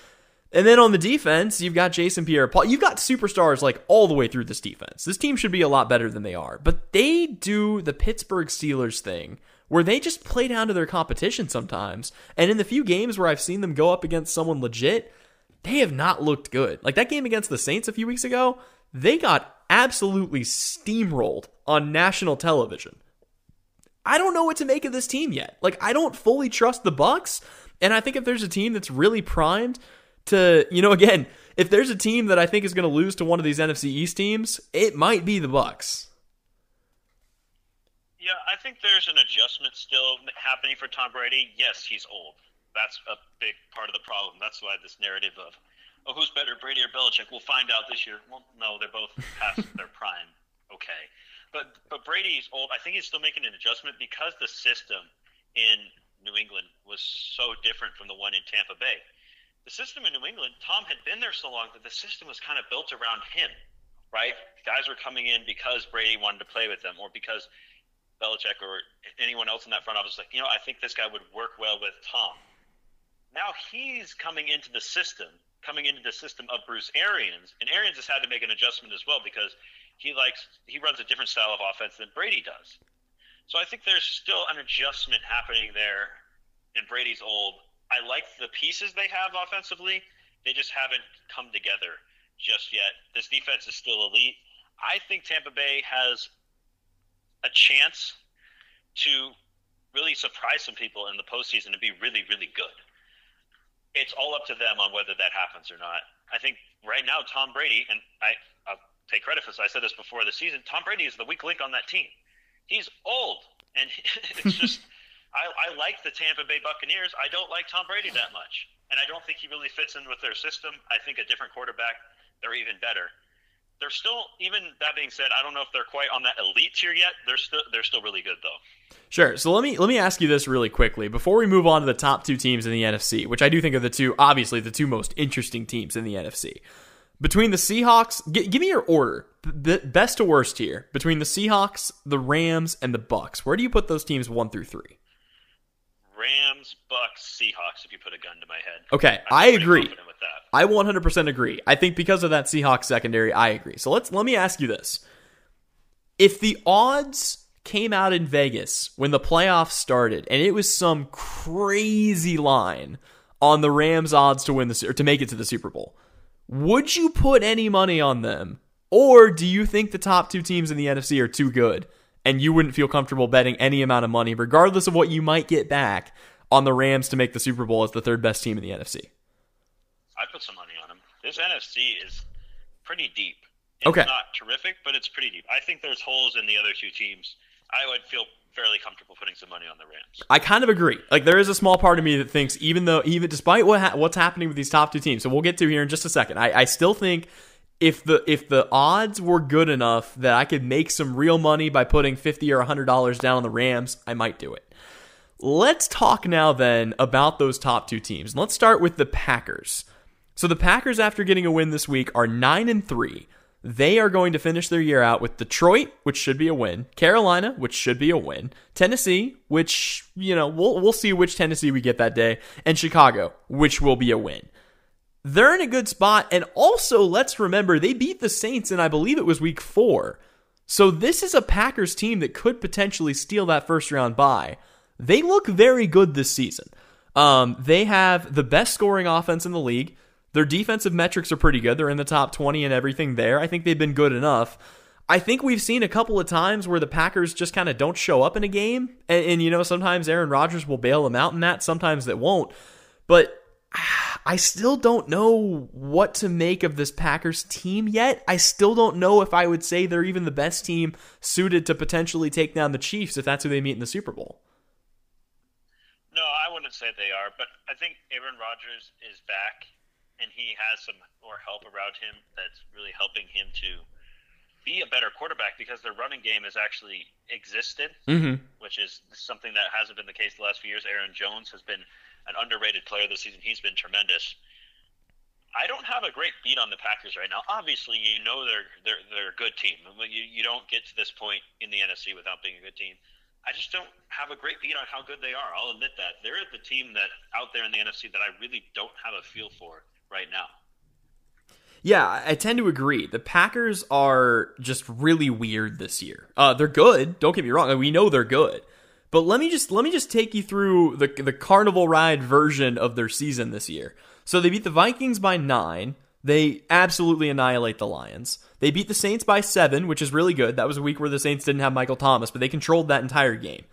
A: And then on the defense, you've got Jason Pierre Paul. You've got superstars like all the way through this defense. This team should be a lot better than they are. But they do the Pittsburgh Steelers thing where they just play down to their competition sometimes. And in the few games where I've seen them go up against someone legit, they have not looked good. Like that game against the Saints a few weeks ago, they got absolutely steamrolled on national television. I don't know what to make of this team yet. Like I don't fully trust the Bucs, and I think if there's a team that's really primed to, you know, again, if there's a team that I think is going to lose to one of these NFC East teams, it might be the Bucs.
B: Yeah, I think there's an adjustment still happening for Tom Brady. Yes, he's old. That's a big part of the problem. That's why this narrative of, oh, who's better, Brady or Belichick? We'll find out this year. Well, no, they're both past their prime. Okay, but but Brady's old. I think he's still making an adjustment because the system in New England was so different from the one in Tampa Bay the system in New England, Tom had been there so long that the system was kind of built around him, right? Guys were coming in because Brady wanted to play with them or because Belichick or anyone else in that front office was like, you know, I think this guy would work well with Tom. Now he's coming into the system, coming into the system of Bruce Arians, and Arians has had to make an adjustment as well because he likes he runs a different style of offense than Brady does. So I think there's still an adjustment happening there, and Brady's old I like the pieces they have offensively. They just haven't come together just yet. This defense is still elite. I think Tampa Bay has a chance to really surprise some people in the postseason to be really, really good. It's all up to them on whether that happens or not. I think right now Tom Brady, and I, I'll take credit for this. I said this before the season. Tom Brady is the weak link on that team. He's old, and it's just. I, I like the Tampa Bay Buccaneers. I don't like Tom Brady that much, and I don't think he really fits in with their system. I think a different quarterback, they're even better they're still even that being said, I don't know if they're quite on that elite tier yet. They're still they're still really good though.
A: Sure. So let me let me ask you this really quickly before we move on to the top two teams in the NFC, which I do think are the two obviously the two most interesting teams in the NFC. Between the Seahawks, g- give me your order, B- best to worst here. Between the Seahawks, the Rams, and the Bucs, where do you put those teams one through three?
B: Rams, Bucs, Seahawks. If you put a gun to my head.
A: Okay, I'm I agree. I 100% agree. I think because of that Seahawks secondary, I agree. So let's let me ask you this: If the odds came out in Vegas when the playoffs started, and it was some crazy line on the Rams' odds to win the or to make it to the Super Bowl, would you put any money on them, or do you think the top two teams in the NFC are too good? And you wouldn't feel comfortable betting any amount of money, regardless of what you might get back, on the Rams to make the Super Bowl as the third best team in the NFC?
B: I put some money on them. This NFC is pretty deep. It's
A: okay.
B: not terrific, but it's pretty deep. I think there's holes in the other two teams. I would feel fairly comfortable putting some money on the Rams.
A: I kind of agree. Like there is a small part of me that thinks even though even despite what ha- what's happening with these top two teams, so we'll get to here in just a second. I, I still think if the if the odds were good enough that I could make some real money by putting fifty or hundred dollars down on the Rams, I might do it. Let's talk now then about those top two teams. Let's start with the Packers. So the Packers, after getting a win this week, are nine and three. They are going to finish their year out with Detroit, which should be a win, Carolina, which should be a win, Tennessee, which you know we'll we'll see which Tennessee we get that day, and Chicago, which will be a win they're in a good spot. And also, let's remember, they beat the Saints in, I believe it was week four. So this is a Packers team that could potentially steal that first round bye. They look very good this season. Um, they have the best scoring offense in the league. Their defensive metrics are pretty good. They're in the top 20 and everything there. I think they've been good enough. I think we've seen a couple of times where the Packers just kind of don't show up in a game. And, and, you know, sometimes Aaron Rodgers will bail them out in that, sometimes they won't. But I still don't know what to make of this Packers team yet. I still don't know if I would say they're even the best team suited to potentially take down the Chiefs if that's who they meet in the Super Bowl.
B: No, I wouldn't say they are, but I think Aaron Rodgers is back and he has some more help around him that's really helping him to be a better quarterback because their running game has actually existed,
A: mm-hmm.
B: which is something that hasn't been the case the last few years. Aaron Jones has been an underrated player this season. He's been tremendous. I don't have a great beat on the Packers right now. Obviously, you know they're they're they're a good team. You you don't get to this point in the NFC without being a good team. I just don't have a great beat on how good they are. I'll admit that they're the team that out there in the NFC that I really don't have a feel for right now.
A: Yeah, I tend to agree. The Packers are just really weird this year. Uh, they're good. Don't get me wrong. We know they're good. But let me just let me just take you through the the carnival ride version of their season this year. So they beat the Vikings by 9. They absolutely annihilate the Lions. They beat the Saints by 7, which is really good. That was a week where the Saints didn't have Michael Thomas, but they controlled that entire game.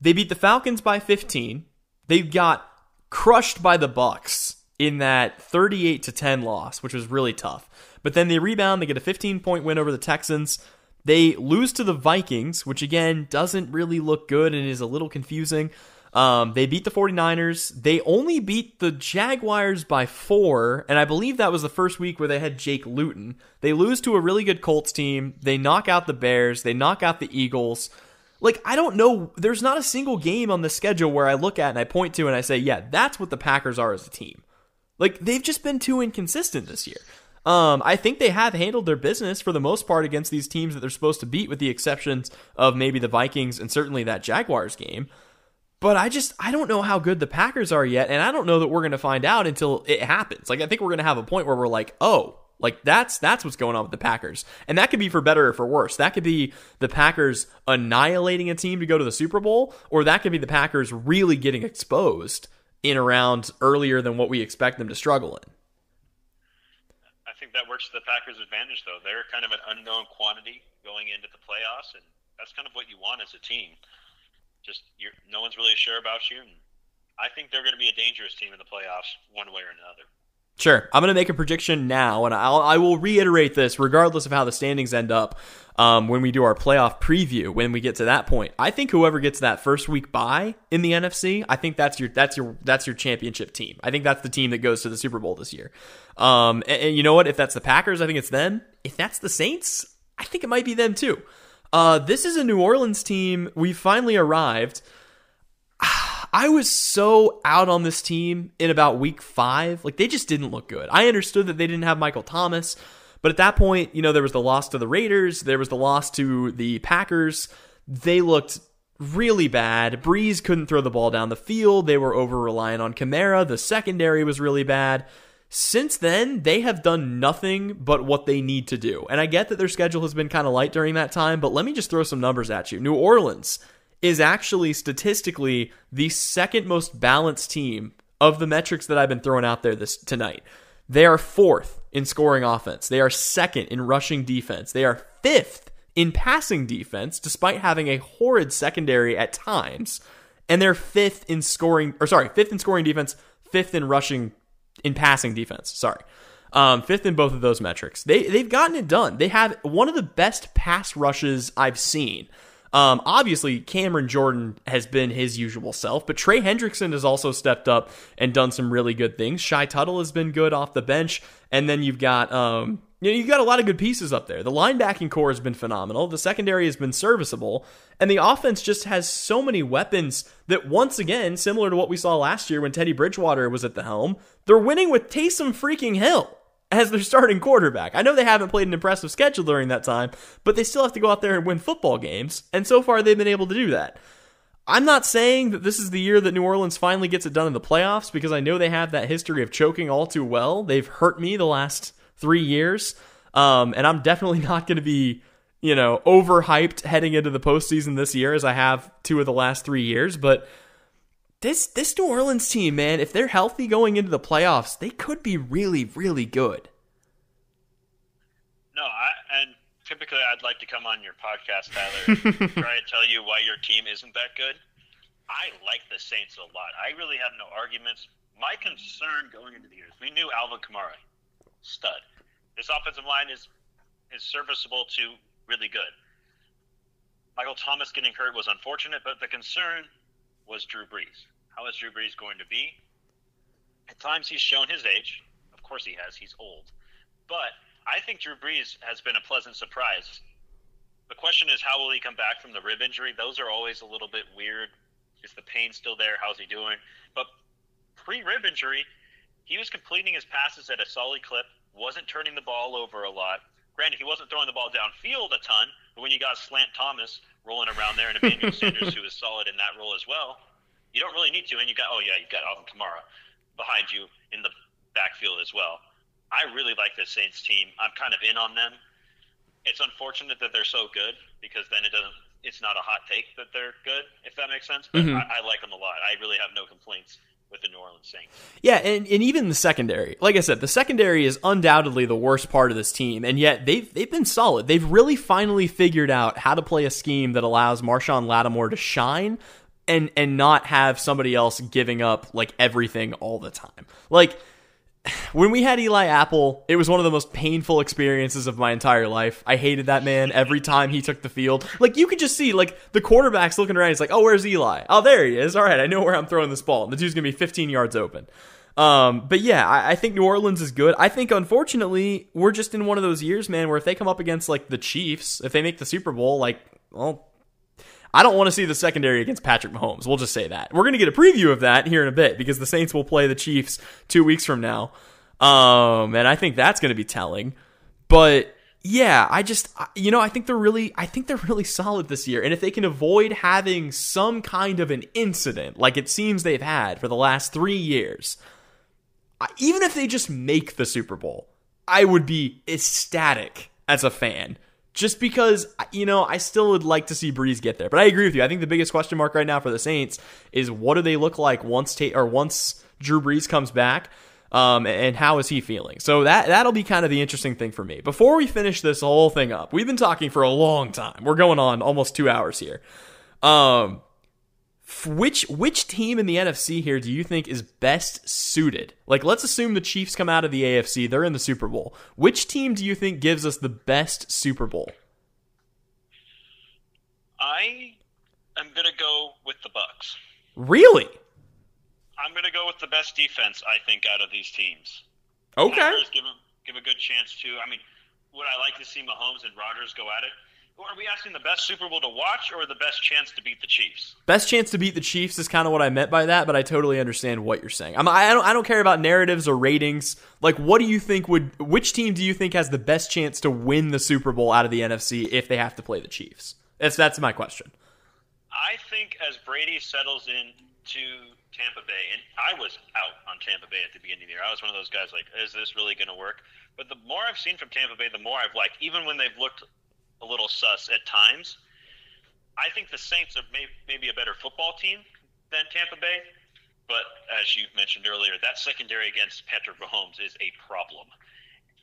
A: They beat the Falcons by 15. They got crushed by the Bucs in that 38 to 10 loss, which was really tough. But then they rebound, they get a 15 point win over the Texans. They lose to the Vikings, which again doesn't really look good and is a little confusing. Um, they beat the 49ers. They only beat the Jaguars by four, and I believe that was the first week where they had Jake Luton. They lose to a really good Colts team. They knock out the Bears. They knock out the Eagles. Like, I don't know. There's not a single game on the schedule where I look at and I point to and I say, yeah, that's what the Packers are as a team. Like, they've just been too inconsistent this year. Um, I think they have handled their business for the most part against these teams that they're supposed to beat, with the exceptions of maybe the Vikings and certainly that Jaguars game. But I just I don't know how good the Packers are yet, and I don't know that we're going to find out until it happens. Like I think we're going to have a point where we're like, oh, like that's that's what's going on with the Packers, and that could be for better or for worse. That could be the Packers annihilating a team to go to the Super Bowl, or that could be the Packers really getting exposed in a earlier than what we expect them to struggle in
B: that works to the Packers' advantage, though. They're kind of an unknown quantity going into the playoffs, and that's kind of what you want as a team. Just no one's really sure about you. And I think they're going to be a dangerous team in the playoffs, one way or another.
A: Sure. I'm going to make a prediction now, and I'll, I will reiterate this regardless of how the standings end up um, when we do our playoff preview when we get to that point. I think whoever gets that first week bye in the NFC, I think that's your that's your that's your championship team. I think that's the team that goes to the Super Bowl this year. Um, and, and you know what? If that's the Packers, I think it's them. If that's the Saints, I think it might be them too. Uh, this is a New Orleans team. We finally arrived. I was so out on this team in about week five. Like, they just didn't look good. I understood that they didn't have Michael Thomas, but at that point, you know, there was the loss to the Raiders, there was the loss to the Packers. They looked really bad. Brees couldn't throw the ball down the field. They were over reliant on Kamara. The secondary was really bad. Since then, they have done nothing but what they need to do. And I get that their schedule has been kind of light during that time, but let me just throw some numbers at you. New Orleans is actually statistically the second most balanced team of the metrics that I've been throwing out there this tonight. They are fourth in scoring offense. They are second in rushing defense. They are fifth in passing defense, despite having a horrid secondary at times. And they're fifth in scoring, or sorry, fifth in scoring defense, fifth in rushing, in passing defense. Sorry. Um, fifth in both of those metrics. They, they've gotten it done. They have one of the best pass rushes I've seen. Um, obviously, Cameron Jordan has been his usual self, but Trey Hendrickson has also stepped up and done some really good things. Shy Tuttle has been good off the bench, and then you've got um, you know, you've got a lot of good pieces up there. The linebacking core has been phenomenal. The secondary has been serviceable, and the offense just has so many weapons that once again, similar to what we saw last year when Teddy Bridgewater was at the helm, they're winning with Taysom freaking Hill as their starting quarterback. I know they haven't played an impressive schedule during that time, but they still have to go out there and win football games, and so far they've been able to do that. I'm not saying that this is the year that New Orleans finally gets it done in the playoffs because I know they have that history of choking all too well. They've hurt me the last three years, um, and I'm definitely not going to be, you know, overhyped heading into the postseason this year as I have two of the last three years. But this this New Orleans team, man, if they're healthy going into the playoffs, they could be really, really good.
B: No, I, and typically I'd like to come on your podcast, Tyler, and try to tell you why your team isn't that good. I like the Saints a lot. I really have no arguments. My concern going into the year is we knew Alvin Kamara, stud. This offensive line is is serviceable to really good. Michael Thomas getting hurt was unfortunate, but the concern was Drew Brees. How is Drew Brees going to be? At times he's shown his age. Of course he has. He's old. But I think Drew Brees has been a pleasant surprise. The question is, how will he come back from the rib injury? Those are always a little bit weird. Is the pain still there? How's he doing? But pre rib injury, he was completing his passes at a solid clip, wasn't turning the ball over a lot. Granted, he wasn't throwing the ball downfield a ton, but when you got Slant Thomas rolling around there and Emmanuel Sanders, who was solid in that role as well, you don't really need to. And you got, oh yeah, you got Alvin Kamara behind you in the backfield as well. I really like this Saints team. I'm kind of in on them. It's unfortunate that they're so good because then it doesn't. It's not a hot take that they're good, if that makes sense. But mm-hmm. I, I like them a lot. I really have no complaints with the New Orleans Saints.
A: Yeah, and, and even the secondary. Like I said, the secondary is undoubtedly the worst part of this team, and yet they've they've been solid. They've really finally figured out how to play a scheme that allows Marshon Lattimore to shine and and not have somebody else giving up like everything all the time. Like when we had Eli Apple, it was one of the most painful experiences of my entire life. I hated that man every time he took the field. Like you could just see like the quarterback's looking around. He's like, "Oh, where's Eli? Oh, there he is. All right, I know where I'm throwing this ball." And the dude's gonna be 15 yards open. Um, but yeah, I, I, think New Orleans is good. I think unfortunately we're just in one of those years, man, where if they come up against like the Chiefs, if they make the Super Bowl, like, well, I don't want to see the secondary against Patrick Mahomes. We'll just say that. We're going to get a preview of that here in a bit because the Saints will play the Chiefs two weeks from now. Um, and I think that's going to be telling. But yeah, I just you know I think they're really I think they're really solid this year, and if they can avoid having some kind of an incident like it seems they've had for the last three years, even if they just make the Super Bowl, I would be ecstatic as a fan just because you know I still would like to see Brees get there. But I agree with you. I think the biggest question mark right now for the Saints is what do they look like once ta- or once Drew Brees comes back. Um, and how is he feeling? So that that'll be kind of the interesting thing for me. Before we finish this whole thing up, we've been talking for a long time. We're going on almost two hours here. Um, which which team in the NFC here do you think is best suited? Like, let's assume the Chiefs come out of the AFC; they're in the Super Bowl. Which team do you think gives us the best Super Bowl?
B: I am gonna go with the Bucs.
A: Really?
B: I'm gonna go with the best defense. I think out of these teams.
A: Okay.
B: Give them give a good chance to. I mean, would I like to see Mahomes and Rodgers go at it? Are we asking the best Super Bowl to watch or the best chance to beat the Chiefs?
A: Best chance to beat the Chiefs is kind of what I meant by that, but I totally understand what you're saying. I'm, I don't I don't care about narratives or ratings. Like, what do you think would? Which team do you think has the best chance to win the Super Bowl out of the NFC if they have to play the Chiefs? That's that's my question.
B: I think as Brady settles in to Tampa Bay, and I was out on Tampa Bay at the beginning of the year. I was one of those guys like, is this really going to work? But the more I've seen from Tampa Bay, the more I've liked. Even when they've looked a little sus at times, I think the Saints are may, maybe a better football team than Tampa Bay. But as you mentioned earlier, that secondary against Patrick Mahomes is a problem.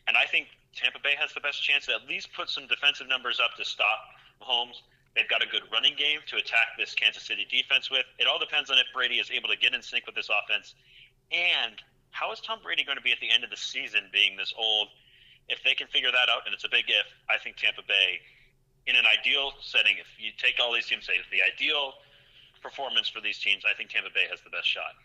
B: And I think Tampa Bay has the best chance to at least put some defensive numbers up to stop Mahomes. They've got a good running game to attack this Kansas City defense with. It all depends on if Brady is able to get in sync with this offense. And how is Tom Brady going to be at the end of the season being this old? If they can figure that out, and it's a big if, I think Tampa Bay, in an ideal setting, if you take all these teams, say the ideal performance for these teams, I think Tampa Bay has the best shot.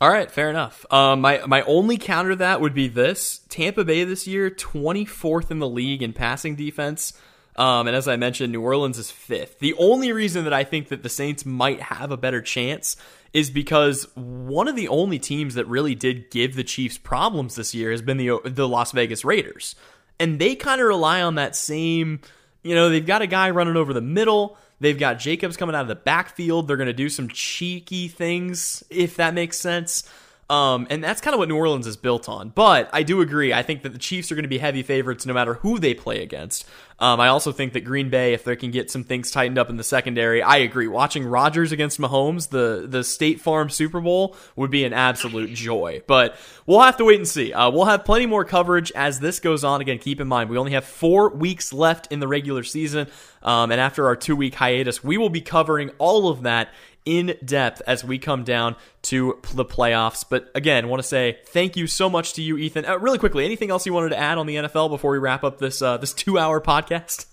A: All right, fair enough. Um, my my only counter to that would be this: Tampa Bay this year, twenty fourth in the league in passing defense. Um, and as I mentioned, New Orleans is fifth. The only reason that I think that the Saints might have a better chance is because one of the only teams that really did give the Chiefs problems this year has been the the Las Vegas Raiders, and they kind of rely on that same. You know, they've got a guy running over the middle. They've got Jacobs coming out of the backfield. They're going to do some cheeky things, if that makes sense. Um, and that's kind of what New Orleans is built on. But I do agree. I think that the Chiefs are going to be heavy favorites no matter who they play against. Um, I also think that Green Bay, if they can get some things tightened up in the secondary, I agree. Watching Rodgers against Mahomes, the the State Farm Super Bowl, would be an absolute joy. But we'll have to wait and see. Uh, we'll have plenty more coverage as this goes on. Again, keep in mind we only have four weeks left in the regular season, um, and after our two week hiatus, we will be covering all of that in depth as we come down to the playoffs. But again, want to say thank you so much to you, Ethan. Uh, really quickly, anything else you wanted to add on the NFL before we wrap up this uh, this two hour podcast?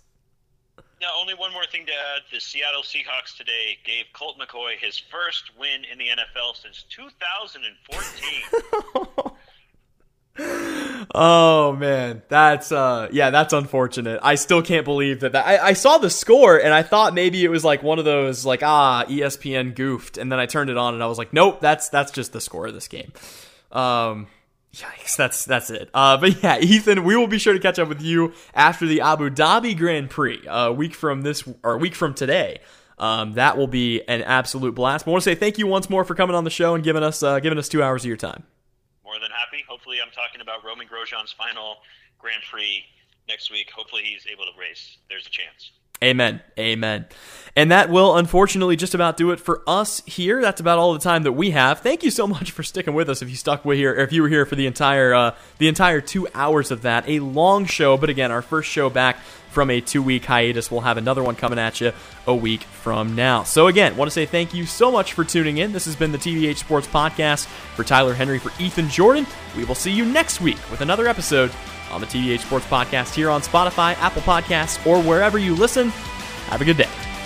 B: Yeah, only one more thing to add. The Seattle Seahawks today gave Colt McCoy his first win in the NFL since 2014.
A: oh man, that's uh yeah, that's unfortunate. I still can't believe that. that I, I saw the score and I thought maybe it was like one of those like ah ESPN goofed, and then I turned it on and I was like, nope, that's that's just the score of this game. Um, Yikes, that's that's it. Uh, but yeah, Ethan, we will be sure to catch up with you after the Abu Dhabi Grand Prix, a week from this or a week from today. Um, that will be an absolute blast. But I want to say thank you once more for coming on the show and giving us uh, giving us two hours of your time
B: more than happy. Hopefully, I'm talking about Romain Grosjean's final Grand Prix next week. Hopefully, he's able to race. There's a chance.
A: Amen. Amen. And that will unfortunately just about do it for us here. That's about all the time that we have. Thank you so much for sticking with us. If you stuck with here, or if you were here for the entire uh, the entire two hours of that, a long show, but again, our first show back from a two week hiatus. We'll have another one coming at you a week from now. So again, want to say thank you so much for tuning in. This has been the TVH Sports Podcast for Tyler Henry for Ethan Jordan. We will see you next week with another episode on the TVH Sports Podcast here on Spotify, Apple Podcasts, or wherever you listen. Have a good day.